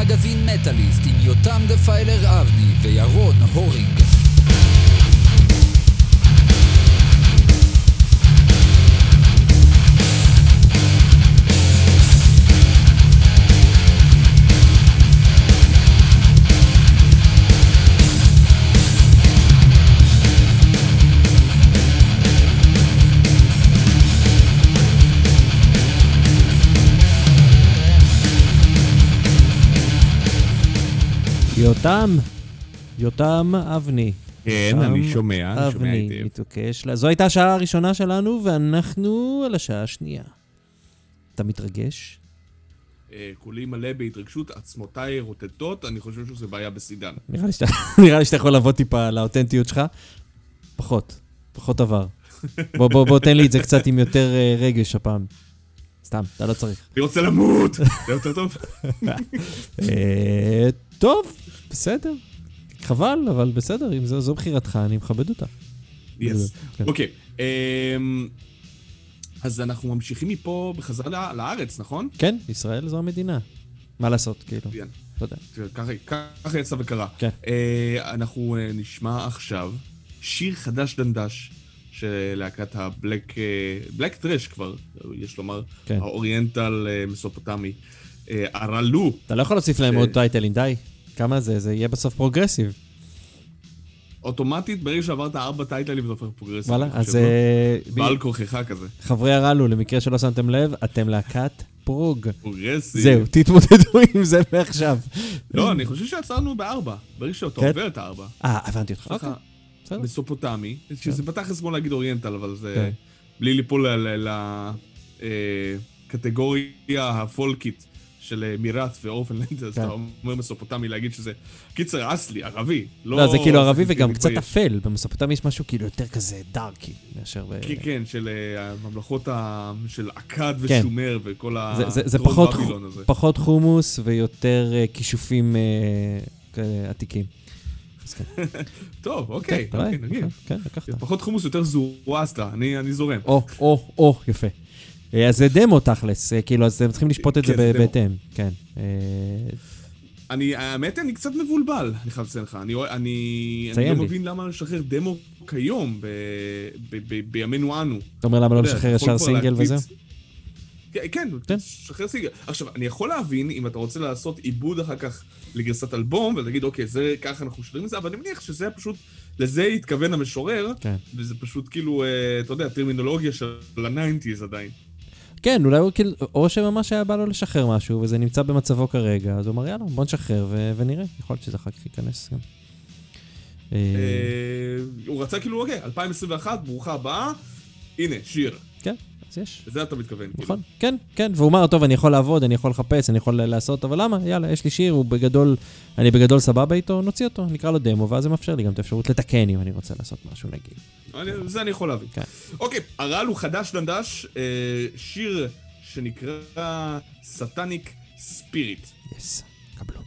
מגזין מטאליסט עם יותם דפיילר אבני וירון הורינג. יותם, יותם אבני. כן, אני שומע, אני שומע אבני היטב. מתעקש. זו הייתה השעה הראשונה שלנו, ואנחנו על השעה השנייה. אתה מתרגש? אה, כולי מלא בהתרגשות, עצמותיי רוטטות, אני חושב שזה בעיה בסידן. נראה לי שאתה, יכול לבוא טיפה לאותנטיות שלך. פחות, פחות עבר. בוא, בוא, בוא, תן לי את זה קצת עם יותר אה, רגש הפעם. סתם, אתה לא צריך. אני רוצה למות! זה יותר טוב? טוב, בסדר. חבל, אבל בסדר, אם זו, זו בחירתך, אני מכבד אותה. יס. כן. אוקיי, אמ, אז אנחנו ממשיכים מפה בחזרה לארץ, נכון? כן, ישראל זו המדינה. מה לעשות, כאילו, מצוין. יודע. תראה, ככה- יצא וקרה. כן. אה, אנחנו אה, נשמע עכשיו שיר חדש דנדש של להקת הבלק, black thrash כבר, יש לומר, כן. ה oriental אה, מסופוטמי. ארלו, אתה לא יכול להוסיף להם עוד טייטלים, די. כמה זה? זה יהיה בסוף progressive. אוטומטית, ברגע שעברת ארבע טייטלים זה הופך פרוגרסיבי. וואלה, אז לא? אה, בעל כורחך כזה. חברי ארלו, למקרה שלא שמתם לב, אתם להקת prog. פרוגרסיבי. זהו, תתמודדו עם זה מעכשיו. לא, אני חושב שעצרנו בארבע. ברגע שאתה כן? עובר את הארבע. אה, הבנתי אותך. אוקיי, בסדר. מסופוטמי, שזה בתכלס כמו להגיד אוריינטל, אבל זה... כן. בלי ליפול לקטגוריה הפולקית של אה, מירת ואורפנלנד, אז כן. אתה אומר מסופוטמי להגיד שזה... קיצר, אסלי, ערבי. לא, זה כאילו ערבי וגם. קצת אפל. במסופוטמי יש משהו כאילו יותר כזה דארקי מאשר... כן, כן, של אה, הממלכות. של אכד כן. ושומר וכל ה... זה- פחות חומוס ויותר אה, כישופים עתיקים. כן. טוב, אוקיי, אוקיי, נגיד. לקחת. פחות חומוס, יותר זורואסטרה, אני אני זורם. או, או, או, יפה. אה, אז זה דמו תכלס, אה, כאילו, אז אתם צריכים לשפוט את זה כן. בהתאם. כן. אה, אני, האמת, אני קצת מבולבל, אני חייב לציין לך. אני, אני, אני לא. מבין למה לשחרר דמו כיום, ב, ב, ב, בימינו אנו. אתה אומר למה לא לשחרר ישר סינגל וזהו? כן, כן, כן. שחרר סינגל. עכשיו, אני יכול להבין אם אתה רוצה לעשות עיבוד אחר כך לגרסת אלבום, ולהגיד, אוקיי, זה, ככה אנחנו משדרים את זה, אבל אני מניח שזה פשוט, לזה התכוון המשורר, כן. וזה פשוט כאילו, אתה יודע, טרמינולוגיה של הניינטיז עדיין. כן, אולי הוא כאילו, או שממש היה בא לו לשחרר משהו, וזה נמצא במצבו כרגע, אז הוא אמר, יאללה, בוא נשחרר ו- ונראה. יכול להיות שזה אחר כך ייכנס גם. אה, אה, הוא רצה כאילו, אוקיי, 2021, ברוכה הבאה, הנה, שיר. כן, אז יש. לזה אתה מתכוון. כאילו. נכון, כן, כן, והוא אמר, טוב, אני יכול לעבוד, אני יכול לחפש, אני יכול לעשות, אבל למה? יאללה, יש לי שיר, הוא בגדול, אני בגדול סבבה איתו, נוציא אותו, נקרא לו דמו, ואז זה מאפשר לי גם את האפשרות לתקן אם אני רוצה לעשות משהו, נגיד. זה אני יכול להבין. כן. אוקיי, הרעל הוא חדש דנדש, אה, שיר שנקרא Satanic Spirit. yes, קבלו.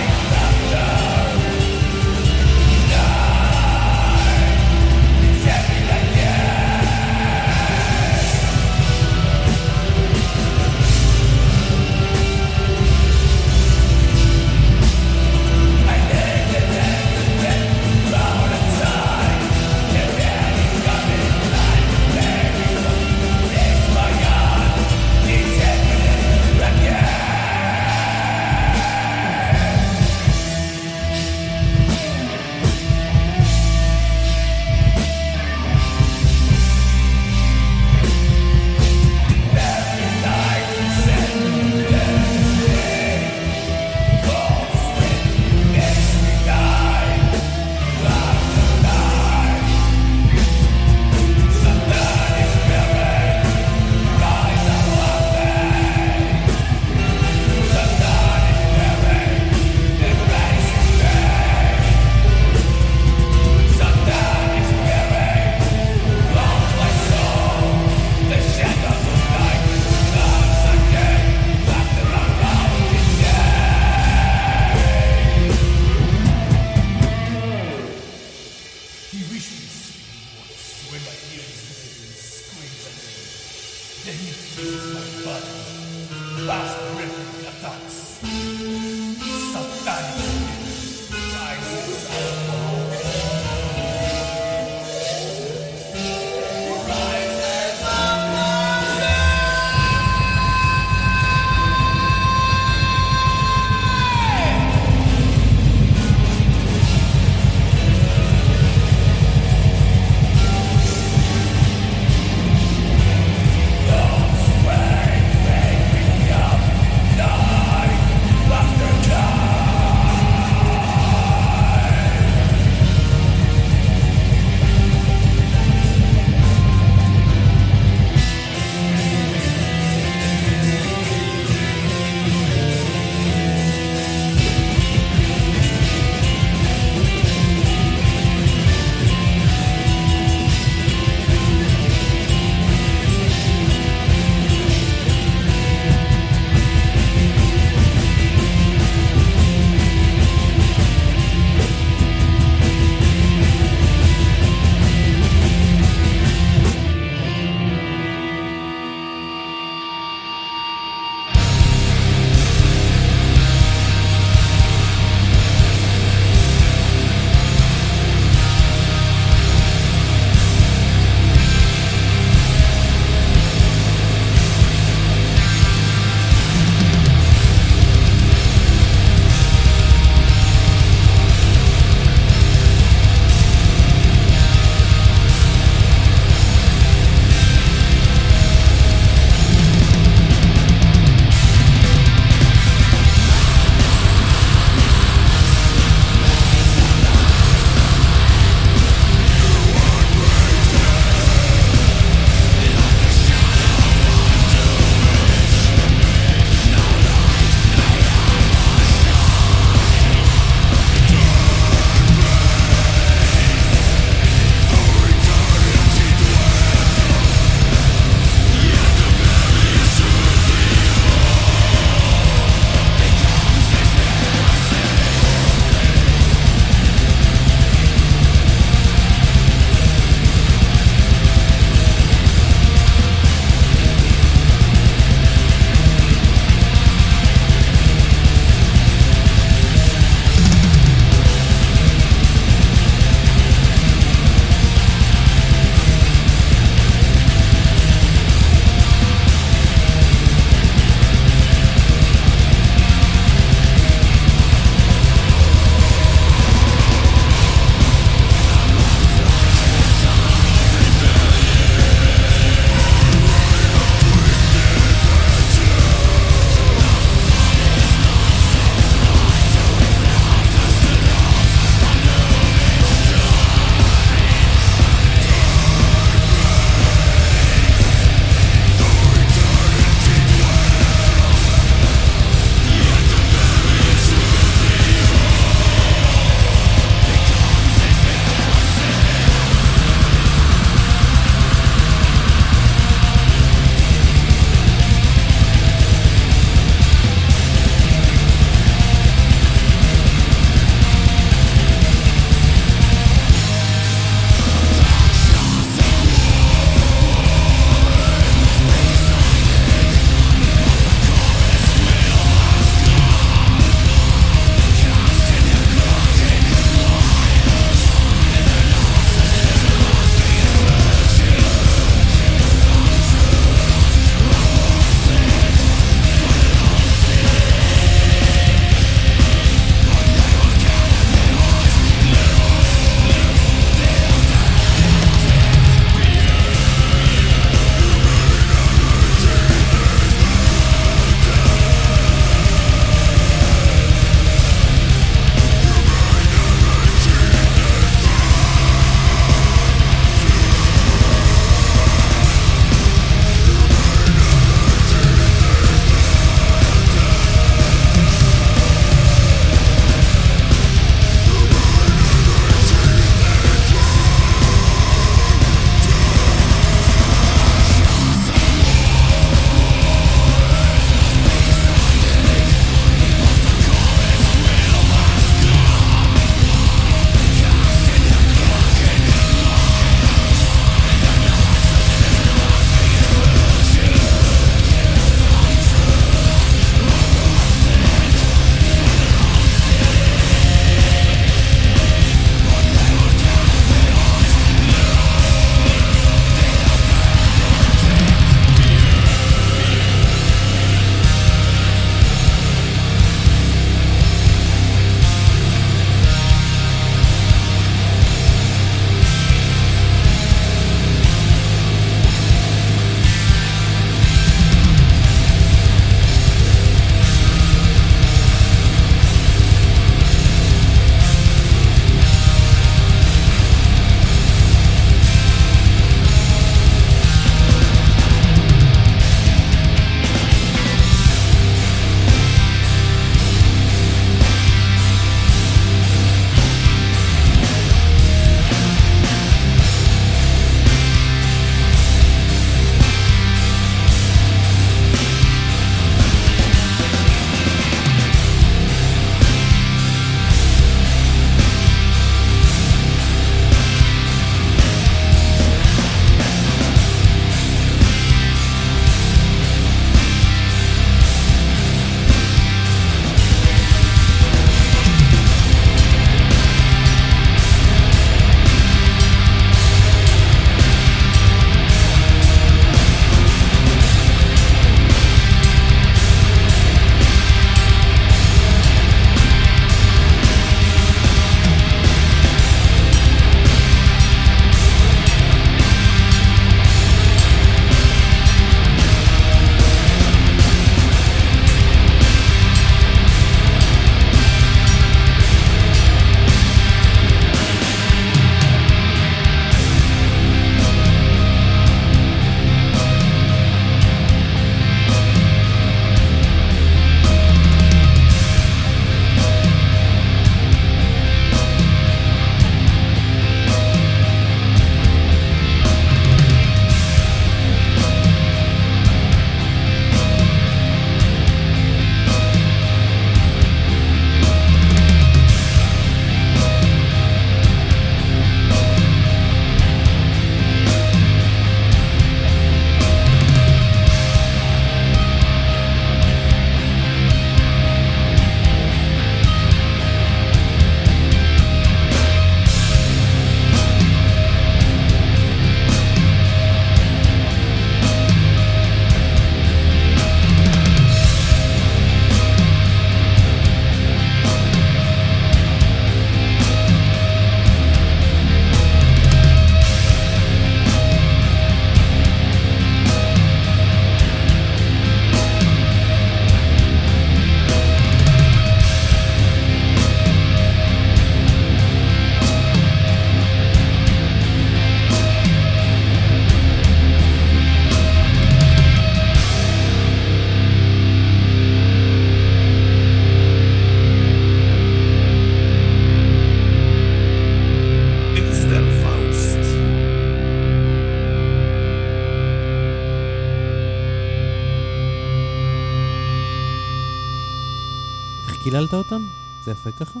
קיללת אותם? זה יפה ככה?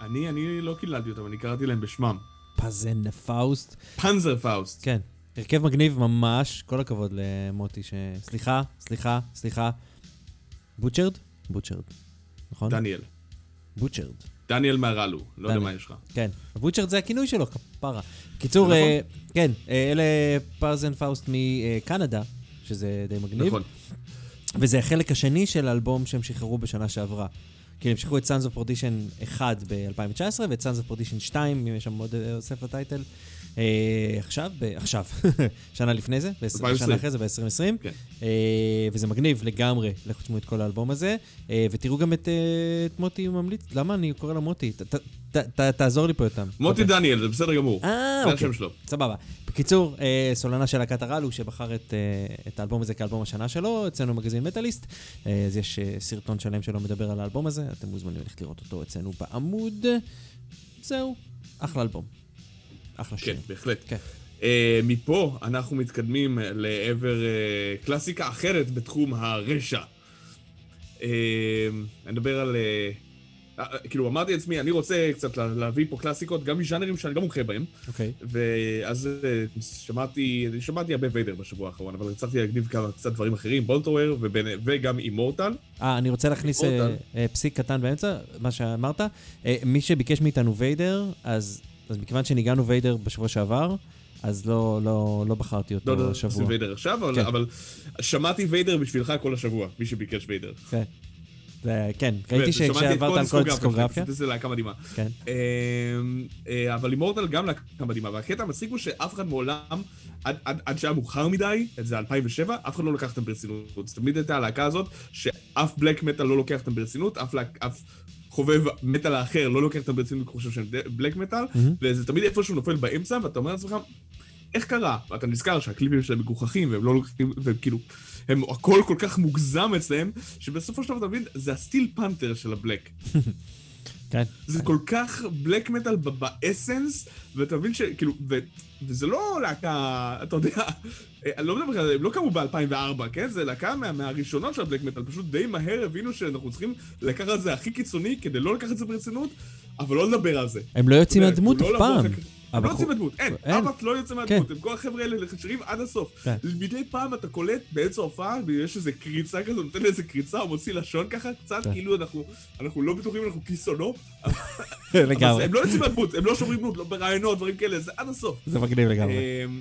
אני, אני לא קיללתי אותם, אני קראתי להם בשמם. פנזרפאוסט. פנזרפאוסט. כן. הרכב מגניב ממש, כל הכבוד למוטי ש... סליחה, סליחה, סליחה. בוצ'רד? בוצ'רד. נכון? דניאל. בוצ'רד. דניאל מארלו, לא יודע. מה יש לך. כן. בוצ'רד זה הכינוי שלו, כפרה. קיצור, נכון. אה, כן, אה, אלה פנזרפאוסט מקנדה, שזה די מגניב. נכון. וזה החלק השני של האלבום שהם שחררו בשנה שעברה. כי הם שחררו את Sons of Perdition 1 ב-2019 ואת Sons of Perdition 2, אם יש שם עוד אה, אוסף לטייטל. אה, עכשיו, ב- עכשיו, שנה לפני זה, ב- 2020. שנה אחרי זה, ב-2020. כן. אה, וזה מגניב לגמרי, לכו תשמעו את כל האלבום הזה. אה, ותראו גם את, אה, את מוטי ממליץ, למה אני קורא לו מוטי? ת- ת- ת- ת- תעזור לי פה יותר. מוטי דניאל, זה בסדר גמור. אה, זה אוקיי. השם שלו. סבבה. בקיצור, אה, סולנה של להקת הרלו, שבחר את, אה, את האלבום הזה כאלבום השנה שלו, אצלנו במגזין מטאליסט. אה, אז יש אה, סרטון שלם שלו מדבר על האלבום הזה, אתם מוזמנים ללכת לראות אותו אצלנו בעמוד. זהו, אחלה אלבום. אחלה כן, שיר. בהחלט. כן. אה, מפה אנחנו מתקדמים לעבר אה, קלאסיקה אחרת בתחום הרשע. אה, אני מדבר על... אה, כאילו, אמרתי לעצמי, אני רוצה קצת לה- להביא פה קלאסיקות, גם מז'אנרים שאני לא מומחה בהם. אוקיי. ואז אה, שמעתי, שמעתי הרבה ויידר בשבוע האחרון, אבל רציתי להגניב כמה קצת דברים אחרים, בולטרוור ובין- וגם אימורטל. אה, אני רוצה להכניס אה. אה, פסיק קטן באמצע, מה שאמרת. מי שביקש מאיתנו ויידר, אז, אז מכיוון שניגענו ויידר בשבוע שעבר, אז לא, לא, לא בחרתי אותו לא יודע, השבוע. עושים ויידר עכשיו, אבל, כן. אבל שמעתי ויידר בשבילך כל השבוע, מי שביקש ויידר. כן. זה, כן, ראיתי שכשעברת על כל הדיסקוגרפיה. פשוט איזה להקה מדהימה. כן. אמ, אה, אבל אימורטל גם להקה מדהימה, והקטע המצחיק הוא שאף אחד מעולם, עד, שהיה מאוחר מדי, זה 2007, אף אחד לא לקח אותם ברצינות. זה תמיד הייתה הלהקה הזאת, שאף בלק מטאל לא לוקח אותם ברצינות, אף, חובב מטאל האחר לא לוקח אותם ברצינות, כי הוא חושב שהם בלק מטאל, מהמם. וזה תמיד איפשהו נופל באמצע, ואתה אומר לעצמך, איך קרה? ואתה נזכר שהקליפים שלהם מגוחכים, והם לא לוקחים, וכאילו, הם הכל כל כך מוגזם אצלם, שבסופו של דבר אתה מבין, זה הסטיל פנתר של הבלק. כן. זה כל כך בלק מטאל באסנס, ואתה מבין שכאילו, ו, וזה לא להקה, אתה יודע, אה, אני לא מדבר בכלל, הם לא קמו ב-2004, כן? זה להקה מה, מהראשונות של הבלק מטאל, פשוט די מהר הבינו שאנחנו צריכים לקחת את זה הכי קיצוני כדי לא לקחת את זה ברצינות, אבל לא לדבר על זה. הם לא יוצאים מהדמות לא אף פעם. הם לא יוצאים מהדמות, אין. אבא לא יוצא מהדמות, הם כל החבר'ה האלה שירים עד הסוף. כן. מדי פעם אתה קולט באמצע ההופעה, ויש איזה קריצה כזו, נותן איזה קריצה, הוא מוציא לשון ככה, קצת כן. כאילו אנחנו לא בטוחים אנחנו כיסונו, לגמרי. הם לא יוצאים מהדמות, הם לא שומרים דמות, לא ברעיונות, דברים כאלה, זה עד הסוף. זה מגניב לגמרי. אמ,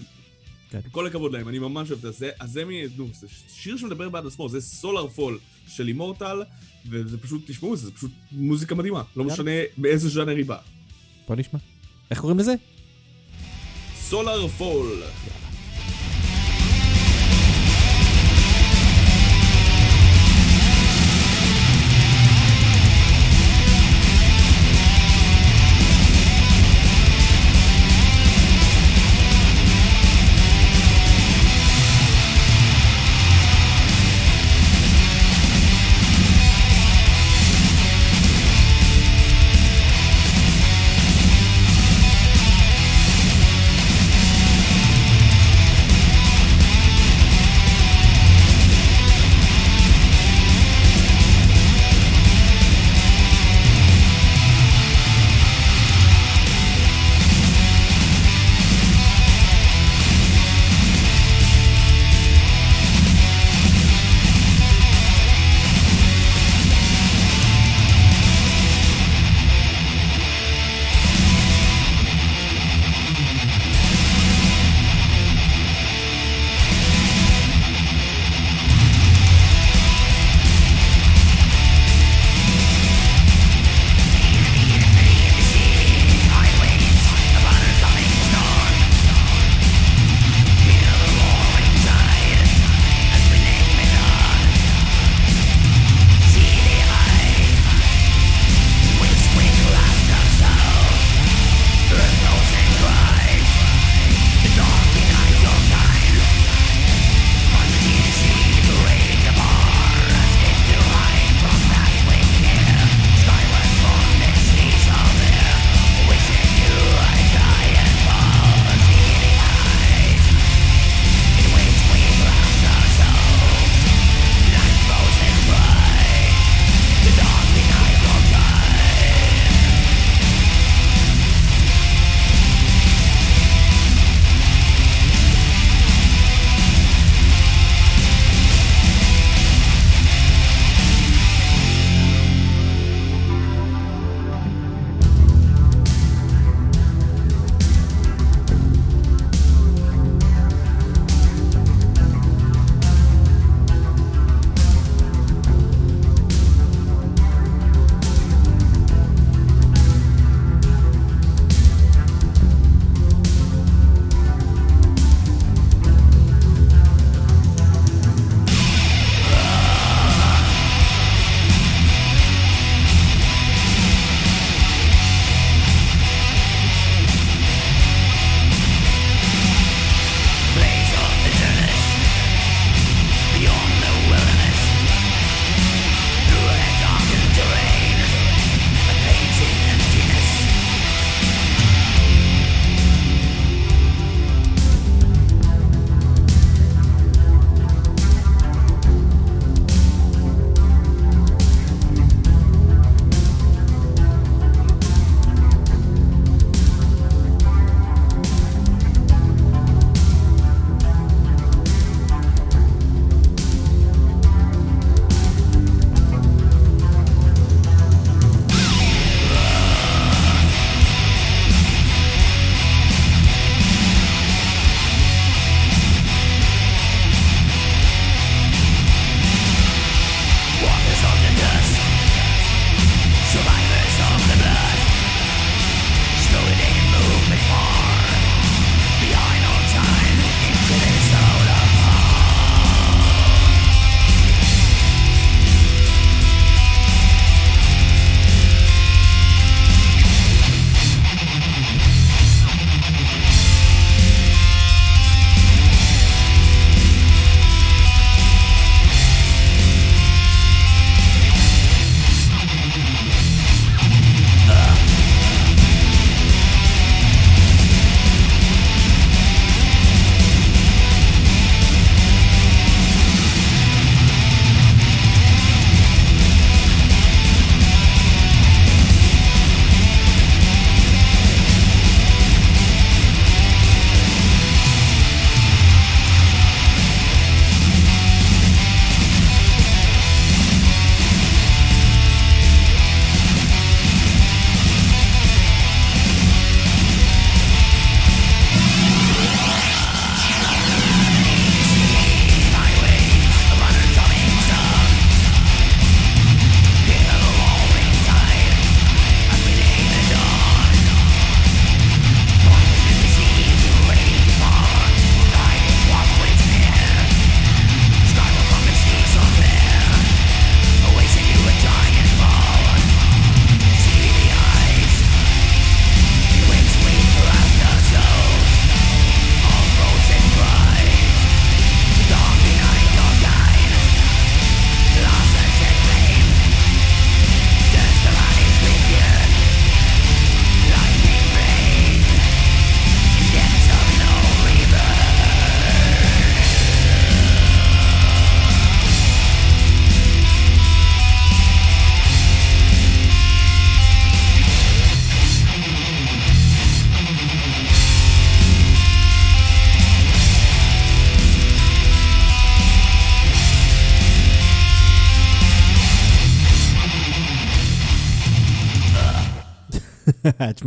כן. כל הכבוד להם, אני ממש אוהב את זה. אז זה מ... נו, זה שיר שמדבר בעד עצמו, זה Solarfall של אימורטל, וזה פשוט, תשמעו זה, פשוט מוזיקה מדהימה. לא. משנה באיזה ז'אנר היא באה. בוא נשמע. איך קוראים לזה? Solarfall.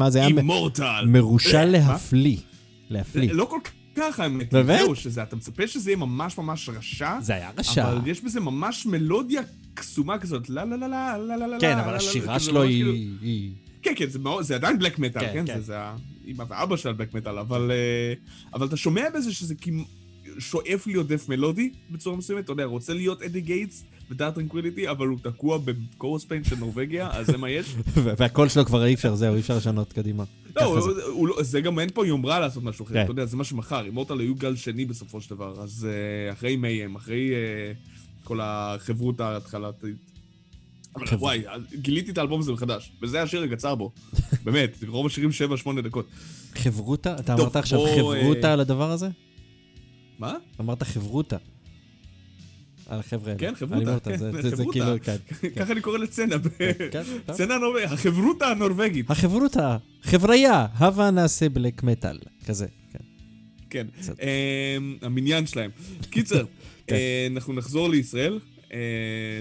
תשמע, זה היה אימורטל. מרושע אה, להפליא. להפליא. לא כל כך האמת. באמת? זהו, שזה, אתה מצפה שזה יהיה ממש ממש רשע, זה היה רשע. אבל יש בזה ממש מלודיה קסומה כזאת, לה לה לה לה לה לה לה כן, אבל השירה כאילו, שלו כאילו- היא... כן, כן, זה, עדיין בלק מטאל, כן, כן? כן. זה, זה האמא ואבא של הבלק מטאל, אבל, אה, אבל אתה שומע בזה שזה כמעט שואף להיות death מלודי בצורה מסוימת, אתה יודע, רוצה להיות At the Gates ו Dark Tranquillity, אבל הוא תקוע ב corpse paint של נורבגיה, אז זה מה יש. והקול שלו כבר אי אפשר, זהו, אי אפשר לשנות קדימה. לא, זה. לא- זה גם אין פה יומרה לעשות משהו אחר, כן. אתה יודע, זה מה שמחר, אימורטל היו גל שני בסופו של דבר, אז אה, אחרי מייהם, אחרי אה, כל החברותא ההתחלתית. אבל. וואי, גיליתי את האלבום הזה מחדש, וזה השיר הקצר בו. באמת, רוב השירים 7-8 דקות. חברותא? אתה אמרת עכשיו אה, על הדבר הזה? מה? אמרת חברותא. על החבר'ה האלה. כן, אותה, כן, זה-. כאילו, כן. ככה אני קורא לסצנה, כן. סצנה הנורבגית, החברותא הנורבגית. החברותא, חבריה, הבה נעשה בלק מטאל. כזה, כן. כן. אמ, המניין שלהם. קיצר. אה, אנחנו נחזור לישראל.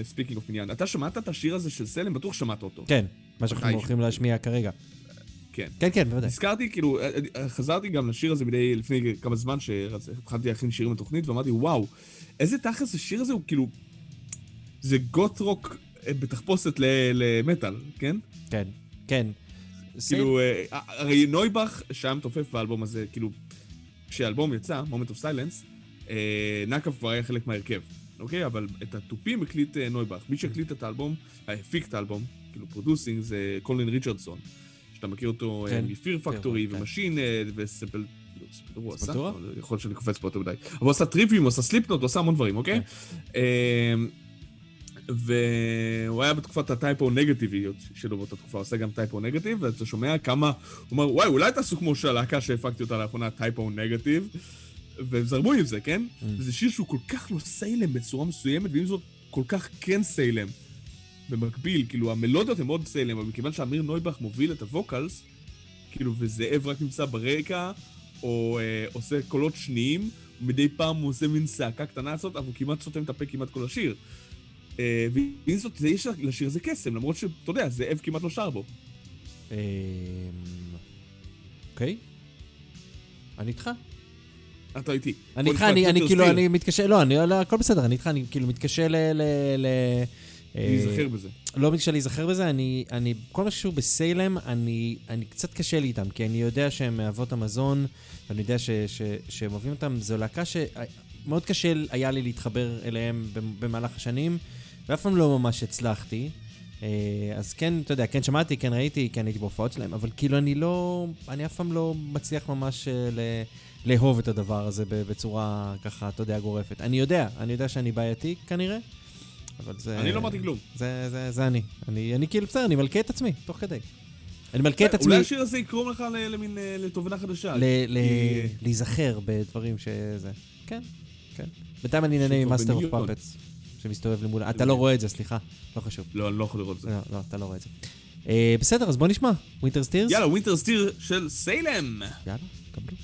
speaking of מניין. אתה שמעת את השיר הזה של סלם? בטוח שמעת אותו. כן, מה שאנחנו? הולכים להשמיע כרגע. כן. כן, כן, בוודאי. נזכרתי, כאילו, אה, אה, חזרתי גם לשיר הזה מדי, לפני כמה זמן שהתחלתי להכין שירים לתוכנית, ואמרתי, וואו, איזה תכלס השיר הזה הוא כאילו... זה goth rock אה, בתחפושת למטאל, כן? כן, כן. כאילו, אה, הרי נויבך שהיה מתופף באלבום הזה, כאילו, כשהאלבום יצא, Moment of Silence, אה, נקב כבר היה חלק מההרכב, אוקיי? אבל את התופים הקליט אה, נויבך. מי שהקליט את האלבום, הפיק את האלבום, כאילו producing, זה קולין ריצ'רדסון, שאתה מכיר אותו מ Fear Factory. ו Machine וסמפל... הוא עשה? לא, יכול להיות שאני קופץ פה יותר מדי. אבל הוא עשה טריפים, הוא עשה Slipknot, הוא עשה המון דברים, אוקיי? אה, והוא היה בתקופת הטייפו נגטיביות שלו באותה תקופה, הוא עושה גם Type O Negative, ואתה שומע כמה, הוא אומר, וואי, אולי תעשו כמו שהלהקה שהפקתי אותה לאחרונה, Type O Negative, והם זרמו עם זה, כן? Mm. וזה שיר שהוא כל כך לא סיילם בצורה מסוימת, ועם זאת כל כך כן סיילם. במקביל, כאילו, המלודיות הן מאוד סיילם, אבל מכיוון שאמיר נויבך מוביל את ה vocals, כאילו, וזאב רק נמצא ברקע, או אה, עושה קולות שניים, מדי פעם הוא עושה מין צעקה קטנה לעשות, אבל הוא כמעט סותם את הפה כמעט כל השיר. אה, ועם זאת, זה יש לשיר הזה קסם, למרות שאתה יודע, זאב כמעט לא שר בו. אמ, אוקיי. אני איתך. אתה איתי. אני איתך, אני כאילו, אני מתקשה, לא, אני, לא, הכל בסדר, אני איתך, אני כאילו מתקשה ל... ל- ל- להיזכר בזה. לא מתקשה להיזכר בזה, אני, אני, כל מה שקשור בסיילם, אני, אני קצת קשה לי איתם, כי אני יודע שהם מאבות המזון, ואני יודע ש, ש, שהם אוהבים אותם, זו להקה שמאוד קשה היה לי להתחבר אליהם במהלך השנים, ואף פעם לא ממש הצלחתי. אה, אז כן, אתה יודע, כן שמעתי, כן ראיתי, כן הייתי בהופעות שלהם, אבל כאילו אני לא, אני אף פעם לא מצליח ממש אה, ל... לאהוב את הדבר הזה בצורה ככה, אתה יודע, גורפת. אני יודע, אני יודע שאני בעייתי כנראה, אבל זה... אני לא אמרתי כלום. זה, זה, זה אני. אני, אני כאילו, בסדר, אני מלקה את עצמי, תוך כדי. אני מלקה את עצמי אולי השיר הזה יגרום לך למין, אה, לתובנה חדשה. ל, ל, כי- להיזכר בדברים שזה... כן, כן. בינתיים אני נהנה מ Master of Puppets, שמסתובב לי מול... אתה לא רואה את זה, סליחה. לא חשוב. לא, אני לא יכול לראות את זה. לא, לא, אתה לא רואה את זה. אה, בסדר, אז בוא נשמע. Winter's Tears? יאללה, Winter's Tear של סיילם. יאללה, קבלו.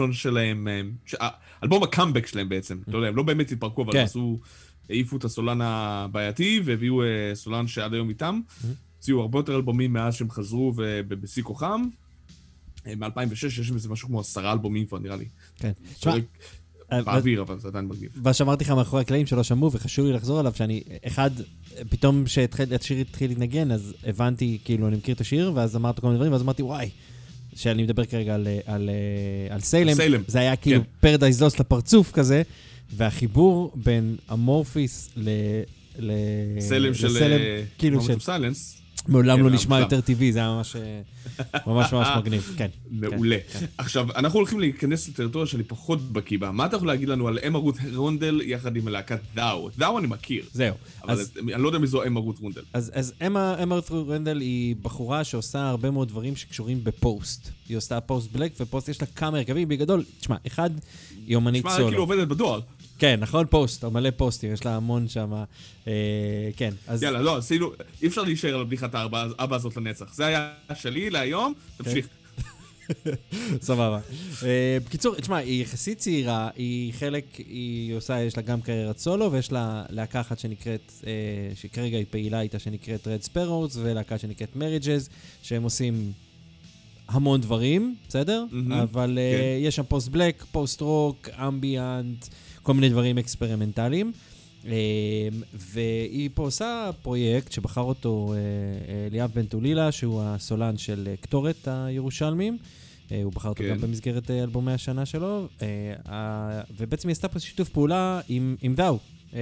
הראשון שלהם, אה, האלבום הקאמבק שלהם בעצם. אתה יודע, הם לא באמת התפרקו, אבל כן. עשו, העיפו את הסולן הבעייתי, והביאו אה, סולן שעד היום איתם. הוציאו הרבה יותר אלבומים מאז שהם חזרו ובשיא כוחם. אה, מ-2006 יש בזה משהו כמו עשרה אלבומים כבר, נראה לי. כן. באוויר, אבל זה עדיין מגניב. מה שאמרתי לך מאחורי הקלעים שלא שמעו, וחשוב לי לחזור עליו, שאני, אחד, פתאום כשהשיר התחיל להתנגן, אז הבנתי, כאילו, אני מכיר את השיר, ואז אמרת כל מיני דברים, ואז אמרתי, וואי, שאני מדבר כרגע על, על, על סיילם, סיילם, זה היה כאילו כן. Paradise Lost לפרצוף כזה, והחיבור בין Amorphis ל... ל... סיילם של... לסיילם, אה, כאילו, Moment של... Silence. מעולם כן, לא נשמע. יותר טבעי, זה היה ממש אה, ממש ממש מגניב, כן. מעולה. כן. עכשיו, אנחנו הולכים להיכנס לטריטוריה שאני פחות בקיא בה. מה אתה יכול להגיד לנו על אמה רות רונדל יחד עם להקת דאו? דאו אני מכיר, זהו. אבל אני לא יודע מי זו אמה רות רונדל. אז, אמה רות רנדל היא בחורה שעושה הרבה מאוד דברים שקשורים בפוסט. היא עושה post black, ו post יש לה כמה הרכבים, בגדול, תשמע, אחד, היא אומנית סולו. כאילו עובדת בדואר. כן, נכון, פוסט, מלא פוסטים, יש לה המון שם. אה, כן, אז... יאללה, לא, עשינו, אי אפשר להישאר על בדיחת האבא הזאת לנצח. זה היה שלי להיום, תמשיך. סבבה. אה, בקיצור, תשמע, היא יחסית צעירה, היא חלק, היא עושה, יש לה גם קריירת סולו, ויש לה להקה אחת שנקראת, אה, שכרגע היא פעילה איתה, שנקראת Red Sparowes, ולהקה שנקראת Marriages, שהם עושים המון דברים, בסדר? אבל אה, כן. יש שם post black, post rock, ambient, כל מיני דברים אקספרימנטליים. אה, והיא פה עושה פרויקט שבחר אותו אה, אה, ליאב בן טולילה, שהוא הסולן של אה, קטורת הירושלמים. אה, הוא בחר אותו כן. גם במסגרת אה, אלבומי השנה שלו, אה, ובעצם היא עשתה פה שיתוף פעולה עם, עם דאו, אה,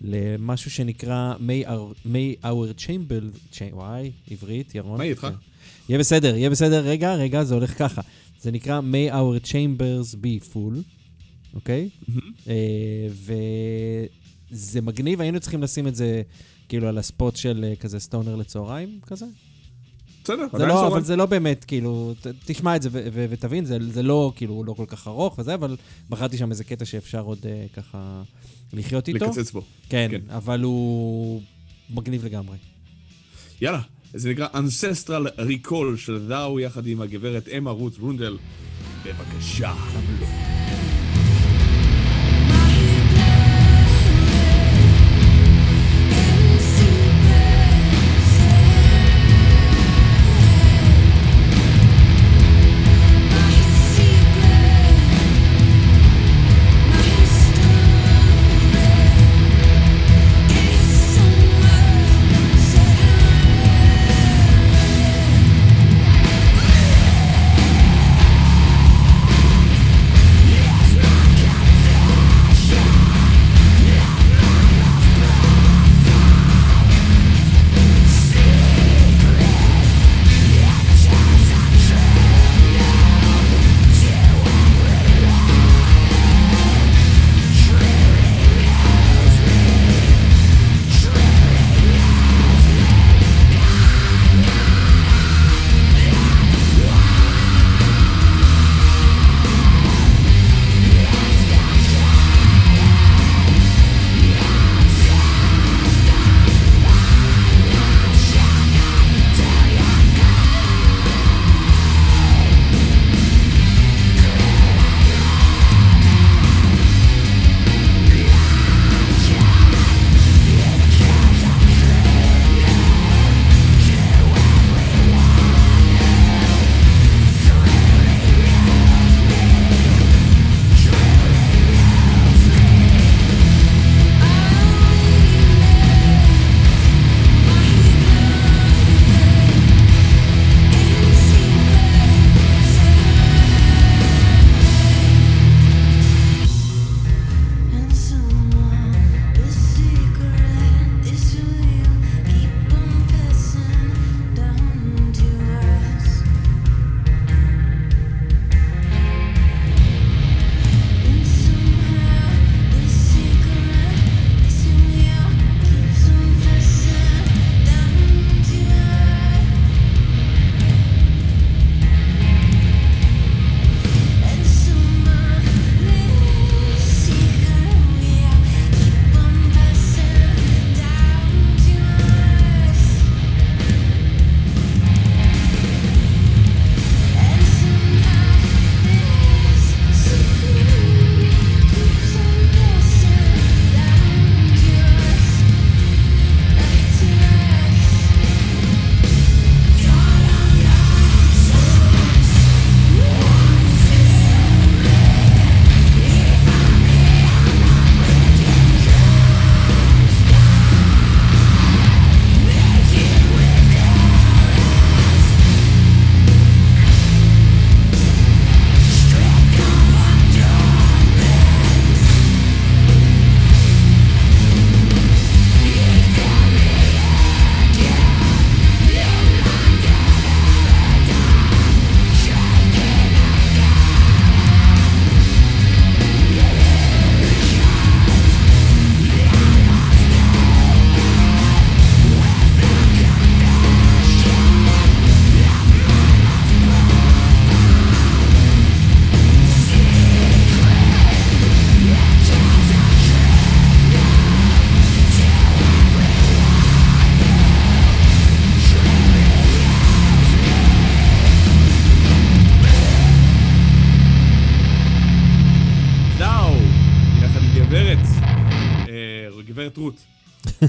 למשהו שנקרא May Our, May Our Chamber, Cha- וואי, עברית, ירון. מה איתך? יהיה בסדר, יהיה בסדר, רגע, רגע, זה הולך ככה. זה נקרא May Our Chambers Be Full, אוקיי? אה, וזה מגניב, היינו צריכים לשים את זה כאילו על הספוט של אה, כזה סטונר לצהריים, כזה. בסדר, עדיין לא. אבל זה לא באמת, כאילו, ת, תשמע את זה ו- ו- ותבין, זה, זה לא, כאילו, לא כל כך ארוך וזה, אבל בחרתי שם איזה קטע שאפשר עוד אה, ככה לחיות איתו. לקצץ בו. כן, כן. אבל הוא מגניב לגמרי. יאללה, זה נקרא Ancestral Recall של דאו יחד עם הגברת אמה רות רונדל. בבקשה.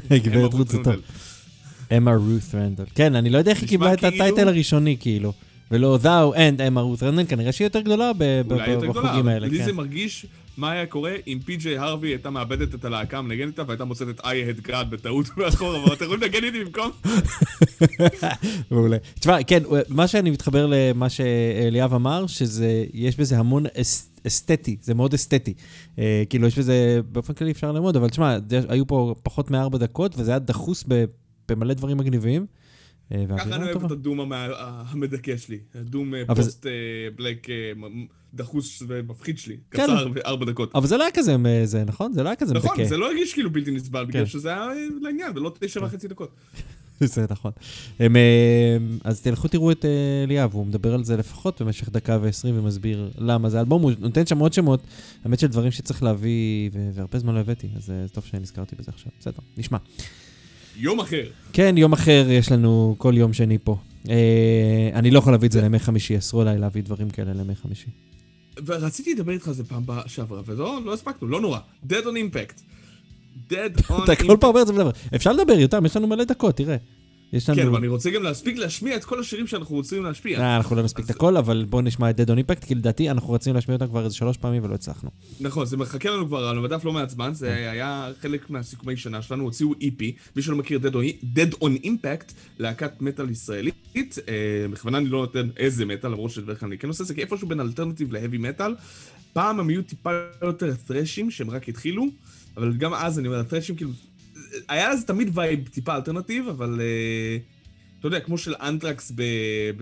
גברת רות זה טוב. אמה רות רנדל. כן, אני לא יודע איך היא קיבלה את כאילו- הטייטל הראשוני, כאילו. ולא thou and אמה רות רנדל, כנראה שהיא יותר גדולה ב- ב- אולי יותר גדולה, בחוגים האלה, לי כן. זה מרגיש מה היה קורה אם פי.ג'יי הרווי הייתה מאבדת את הלהקה המנגנת איתה והייתה מוצאת את I had God בטעות מאחור, אבל אתם יכולים לנגן איתי במקום? מעולה. תשמע, כן, מה שאני מתחבר למה שאליאב אמר, שזה, יש בזה המון אס, אסתטי, זה מאוד אסתטי. אה, כאילו, יש בזה, באופן כללי אפשר ללמוד, אבל תשמע, היו פה פחות מארבע דקות, וזה היה דחוס במלא דברים מגניבים. אה, ככה אני אוהב. את הדום המ- המדכא שלי. הדום אה, פוסט אה, בלק דחוס ומפחיד שלי. כן. קצר בארבע דקות. אבל זה לא היה כזה, זה נכון? זה לא היה כזה נכון, מדכא. זה לא הרגיש כאילו בלתי נסבל, בגלל כן. שזה היה לעניין, ולא תשע וחצי דקות. זה נכון. הם, אז תלכו תראו את אליאב, הוא מדבר על זה לפחות במשך דקה ועשרים ומסביר למה זה אלבום, הוא נותן שם עוד שמות, האמת של דברים שצריך להביא, והרבה זמן לא הבאתי, אז טוב שנזכרתי בזה עכשיו. בסדר, נשמע. יום אחר. כן, יום אחר יש לנו כל יום שני פה. אה, אני לא יכול להביא את זה לימי חמישי, אסרו עליי להביא דברים כאלה לימי חמישי. ורציתי לדבר איתך על זה פעם ב- שעברה, ולא לא הספקנו, לא נורא. Dead on Impact. Dead on אתה כל פעם אומר את זה ולדבר. אפשר לדבר, יותם, יש לנו מלא דקות, תראה. יש לנו... כן, אבל אני רוצה גם להספיק להשמיע את כל השירים שאנחנו רוצים להשמיע. אה, אנחנו לא נספיק את הכל, אבל בואו נשמע את Dead on Impact, כי לדעתי אנחנו רצינו להשמיע אותם כבר איזה שלוש פעמים ולא הצלחנו. נכון, זה מחכה לנו כבר על המדף לא מעט זמן, זה היה חלק מהסיכומי שנה שלנו, הוציאו EP, מי שלא מכיר Dead on, Dead on Impact, להקת מטאל ישראלית, אה, בכוונה אני לא נותן איזה מטאל, למרות שבדרך כלל אני כן עושה זה, כי איפשהו בין alternative ל heavy metal, פעם הם היו טיפה יותר ת'רשים, שהם רק התחילו, אבל גם אז אני אומר, הת'רשים כאילו, היה לזה תמיד וייב טיפה alternative, אבל... אה, אתה יודע, כמו של Anthrax uh,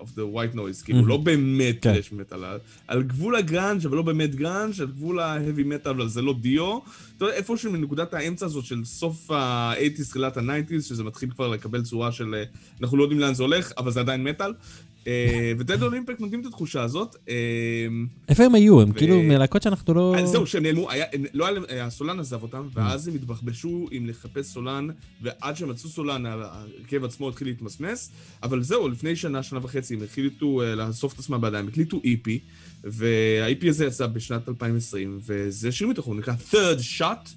of the White Noise, כאילו, Mhm. לא באמת כן. thrash metal, על- על גבול הגראנג' אבל לא באמת גראנג', על גבול ה heavy metal אבל זה לא Dio. אתה יודע, איפשהו מנקודת האמצע הזאת של סוף ה-80's, תחילת ה-90's, שזה מתחיל כבר לקבל צורה של, אה, אנחנו לא יודעים לאן זה הולך, אבל זה עדיין מטאל. ו Dead on Impact נותנים את התחושה הזאת. אה, איפה הם היו? הם כאילו מלהקות שאנחנו לא... אז זהו, שהם נעלמו, לא אה, הסולן עזב אותם, ואז הם התבחבשו עם לחפש סולן, ועד שהם מצאו סולן, ההרכב עצמו התחיל להתמסמס, אבל זהו, לפני שנה, שנה וחצי, הם החליטו אה, לאסוף את עצמם בידיים, הקליטו EP, וה-EP הזה יצא בשנת 2020, וזה שיר מתוכו, נקרא Third Shot,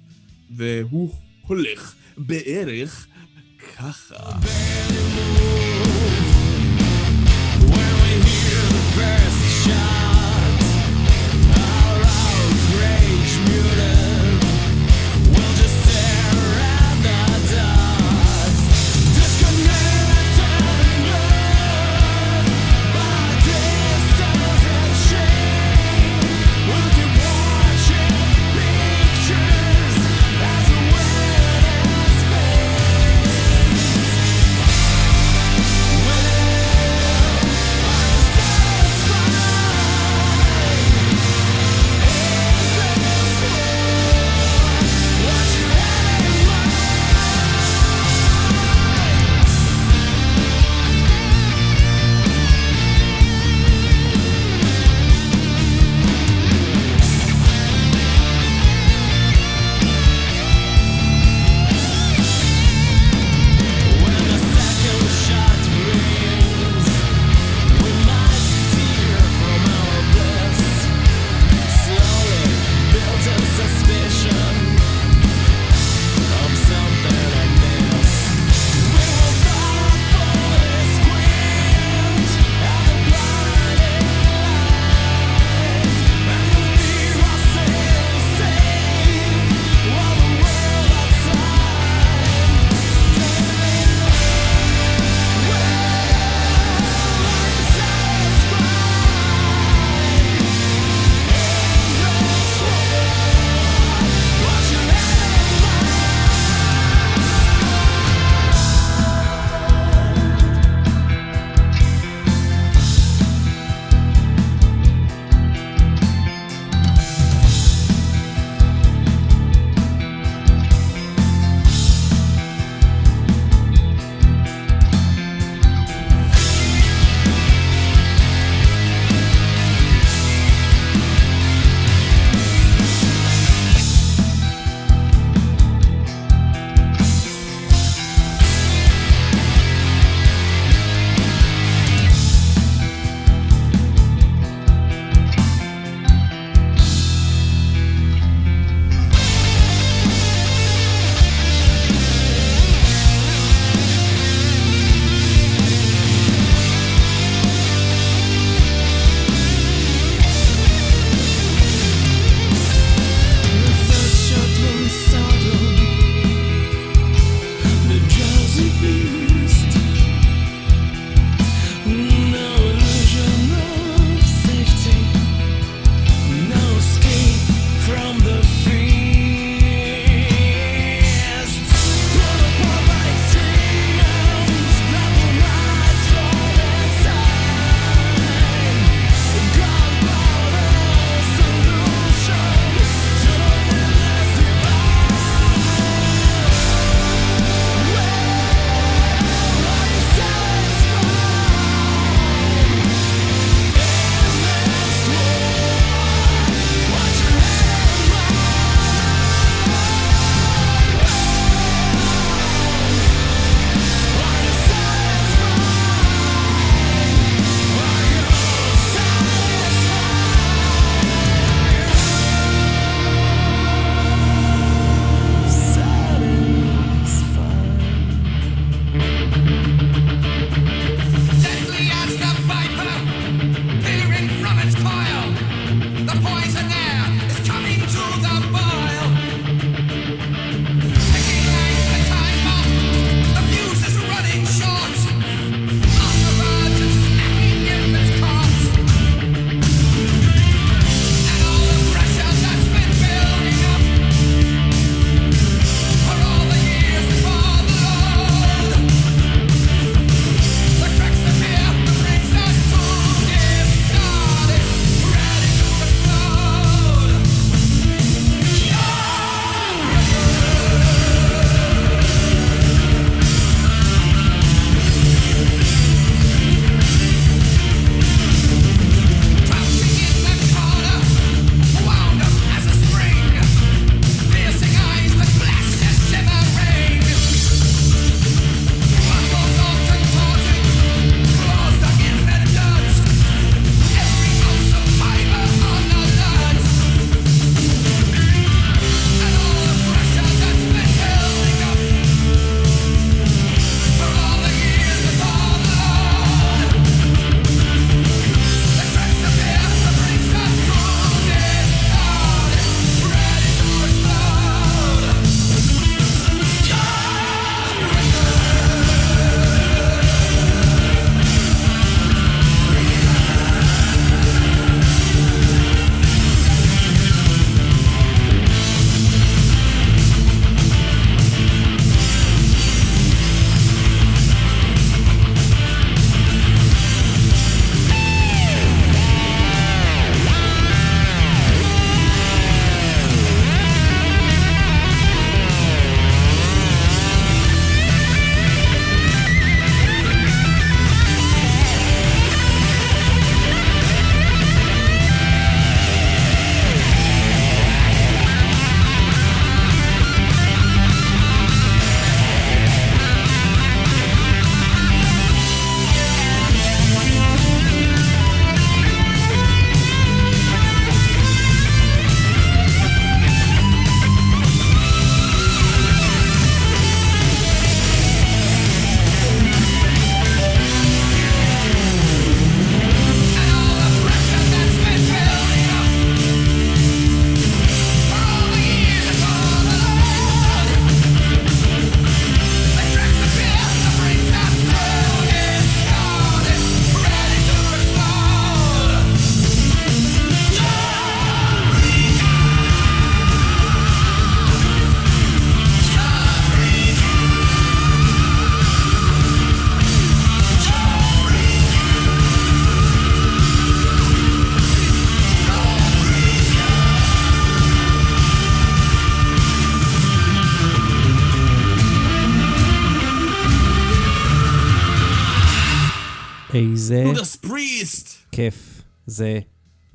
והוא הולך בערך ככה. best.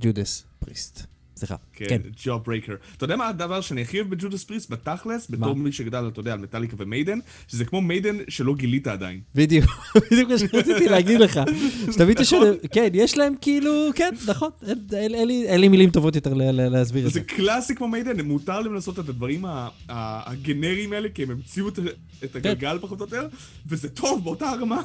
Judas Priest. סליחה. כן, כן. Jawbreaker. אתה יודע מה הדבר שאני הכי אוהב ב Judas Priest, בתכלס, בתור מי שגדל, אתה יודע, על מטאליקה ומיידן, שזה כמו מיידן שלא גילית עדיין. בדיוק, בדיוק מה שרציתי להגיד לך. שתבין את השאלה, כן, יש להם כאילו, כן, נכון, אין- לי- מילים טובות יותר להסביר את זה. זה קלאסי כמו מיידן, מותר להם לעשות את הדברים הגנריים האלה, כי הם המציאו את- את הגלגל פחות או יותר, וזה טוב באותה הרמה.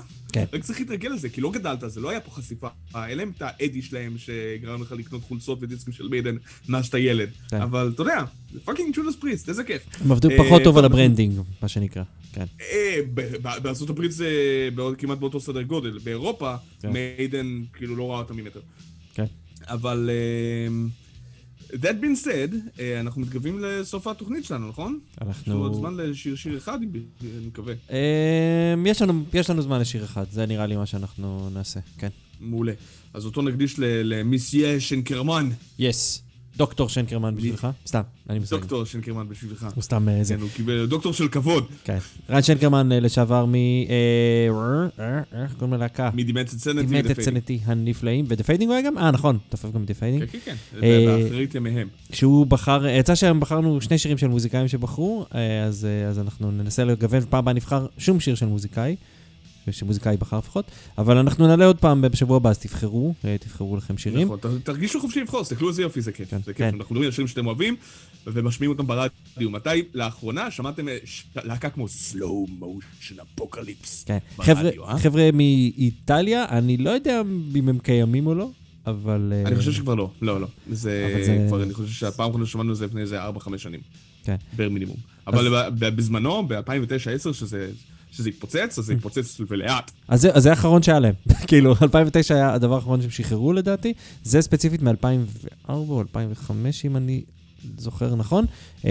כן. רק צריך להתרגל לזה, כי לא גדלת, זה לא היה פה חשיפה. היה להם את האדי שלהם, שגרם לך לקנות חולצות ודיסקים של מיידן מאז שאתה ילד. כן. אבל אתה יודע, זה fucking Judas Priest, איזה כיף. הם עבדו אה, פחות טוב על ה branding, מה שנקרא, כן. אה, בארצות הברית זה כמעט באותו סדר גודל. באירופה, כן. מיידן כאילו לא ראה אותם ממטר. כן. אבל... אה, That being said, אה, אנחנו מתקרבים לסוף התוכנית שלנו, נכון? יש לנו עוד אנחנו... זמן לשיר שיר אחד, אני מקווה. אמ, יש לנו- יש לנו זמן לשיר אחד, זה נראה לי מה שאנחנו נעשה, כן. מעולה. אז אותו נקדיש ל- למיסיה שנקרמן. Yes. דוקטור שנקרמן בשבילך? סתם, אני מסתכל. דוקטור שנקרמן בשבילך. הוא סתם אה, זה. כן, הוא קיבל דוקטור של כבוד. כן. רן שנקרמן אה, לשעבר מ... אה, אה, איך קוראים ללהקה? מ Demented Sanity ו The Fading. Sanity הנפלאים, ו The Fading הוא היה גם? אה, נכון, תופף גם The Fading. כן, כן, כן. אה, באחרית ימיהם. כשהוא בחר, יצא שהיום בחרנו שני שירים של מוזיקאים שבחרו, אה, אז, אה, אז אנחנו ננסה לגוון, פעם הבאה נבחר שום שיר של מוזיקאי, שמוזיקאי בחר לפחות, אבל אנחנו נעלה עוד פעם בשבוע הבא, אז תבחרו, אה, תבחרו לכם שירים. נכון, תרגישו חופשי לבחור, תסתכלו איזה יופי, זה כיף. כן, זה כיף, כן. אנחנו מדברים על שירים שאתם אוהבים, ומשמיעים אותם ברדיו. מתי לאחרונה שמעתם אה, להקה כמו Slow Motion Apocalypse? כן. ברדיו, חבר'ה, אה? חבר'ה מאיטליה, אני לא יודע אם הם קיימים או לא, אבל... אה, אני חושב שכבר לא, לא, לא. זה כבר, אני חושב שהפעם האחרונה ששמענו את זה לפני איזה 4-5 שנים. כן. בר מינימום. אבל בזמנו, ב-2009-2010, שזה... שזה התפוצץ, אז זה התפוצץ ולאט. אז זה, אז זה האחרון שהיה להם. כאילו, 2009 היה הדבר האחרון שהם שחררו לדעתי. זה ספציפית מ-2004 או 2005, אם אני זוכר נכון. אה,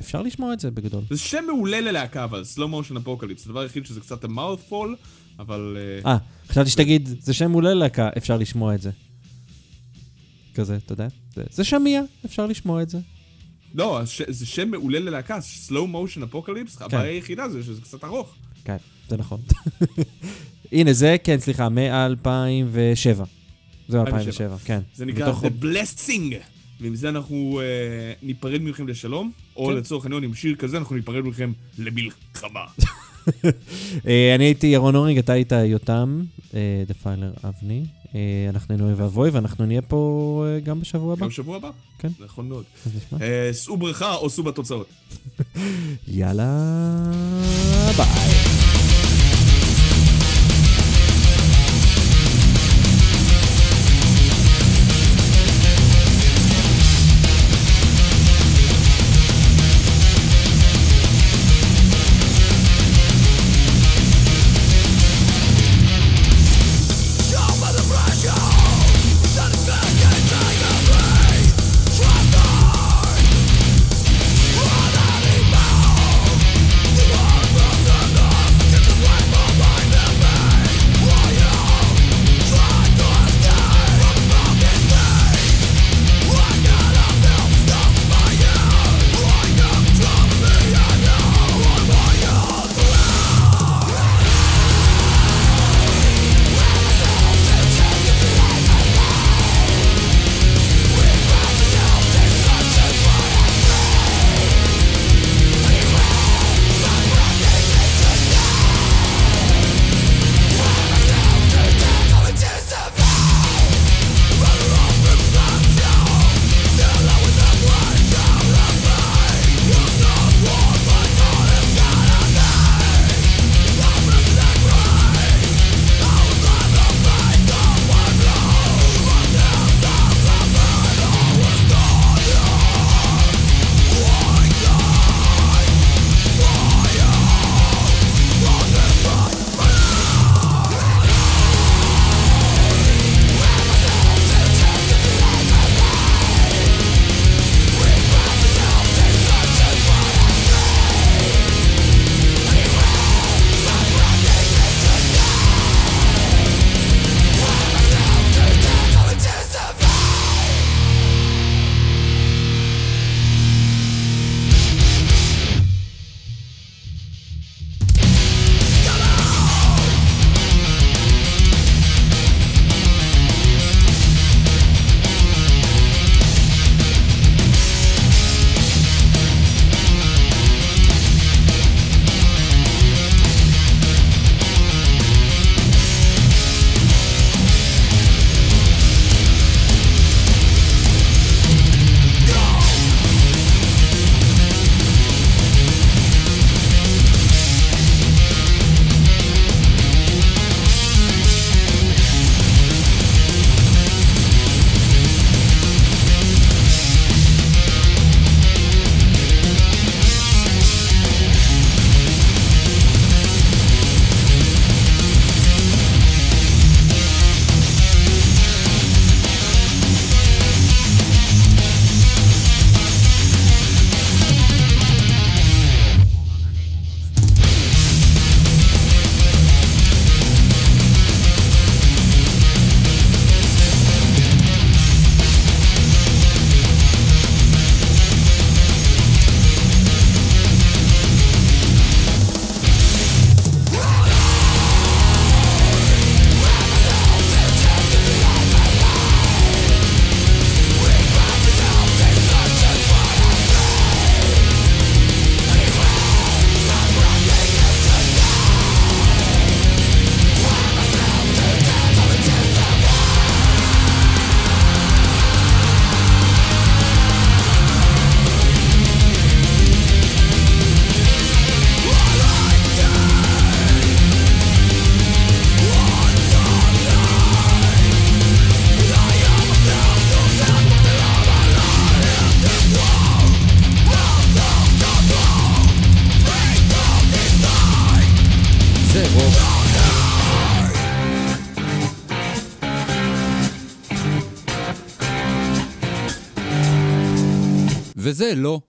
אפשר לשמוע את זה בגדול. זה שם מעולה ללהקה, אבל Slow Motion Apocalypse. הדבר היחיד שזה קצת ה-mouthful, אבל... אה, אה, חשבתי שתגיד, זה שם מעולה ללהקה, אפשר לשמוע את זה. כזה, אתה יודע? זה, זה שמיע, אפשר לשמוע את זה. לא, זה שם מעולה ללהקה, Slow Motion Apocalypse, הבעיה היחידה זה שזה קצת ארוך. כן, זה נכון. הנה, זה, כן, סליחה, מ-2007. זה 2007, כן. זה נקרא מתוך- The Blessing, ועם זה אנחנו אה, ניפרד מכם לשלום, או כן. לצורך העניין עם שיר כזה אנחנו ניפרד מכם למלחמה. אה, אני הייתי ירון הורינג, אתה היית יותם, אה, דפיילר אבני. אה, אנחנו אוי ואבוי, ואנחנו נהיה פה אה, גם בשבוע הבא. גם שבוע הבא. כן. נכון מאוד. נשמע. אה, שאו ברכה או שאו בתוצאות. יאללה, ביי. וזה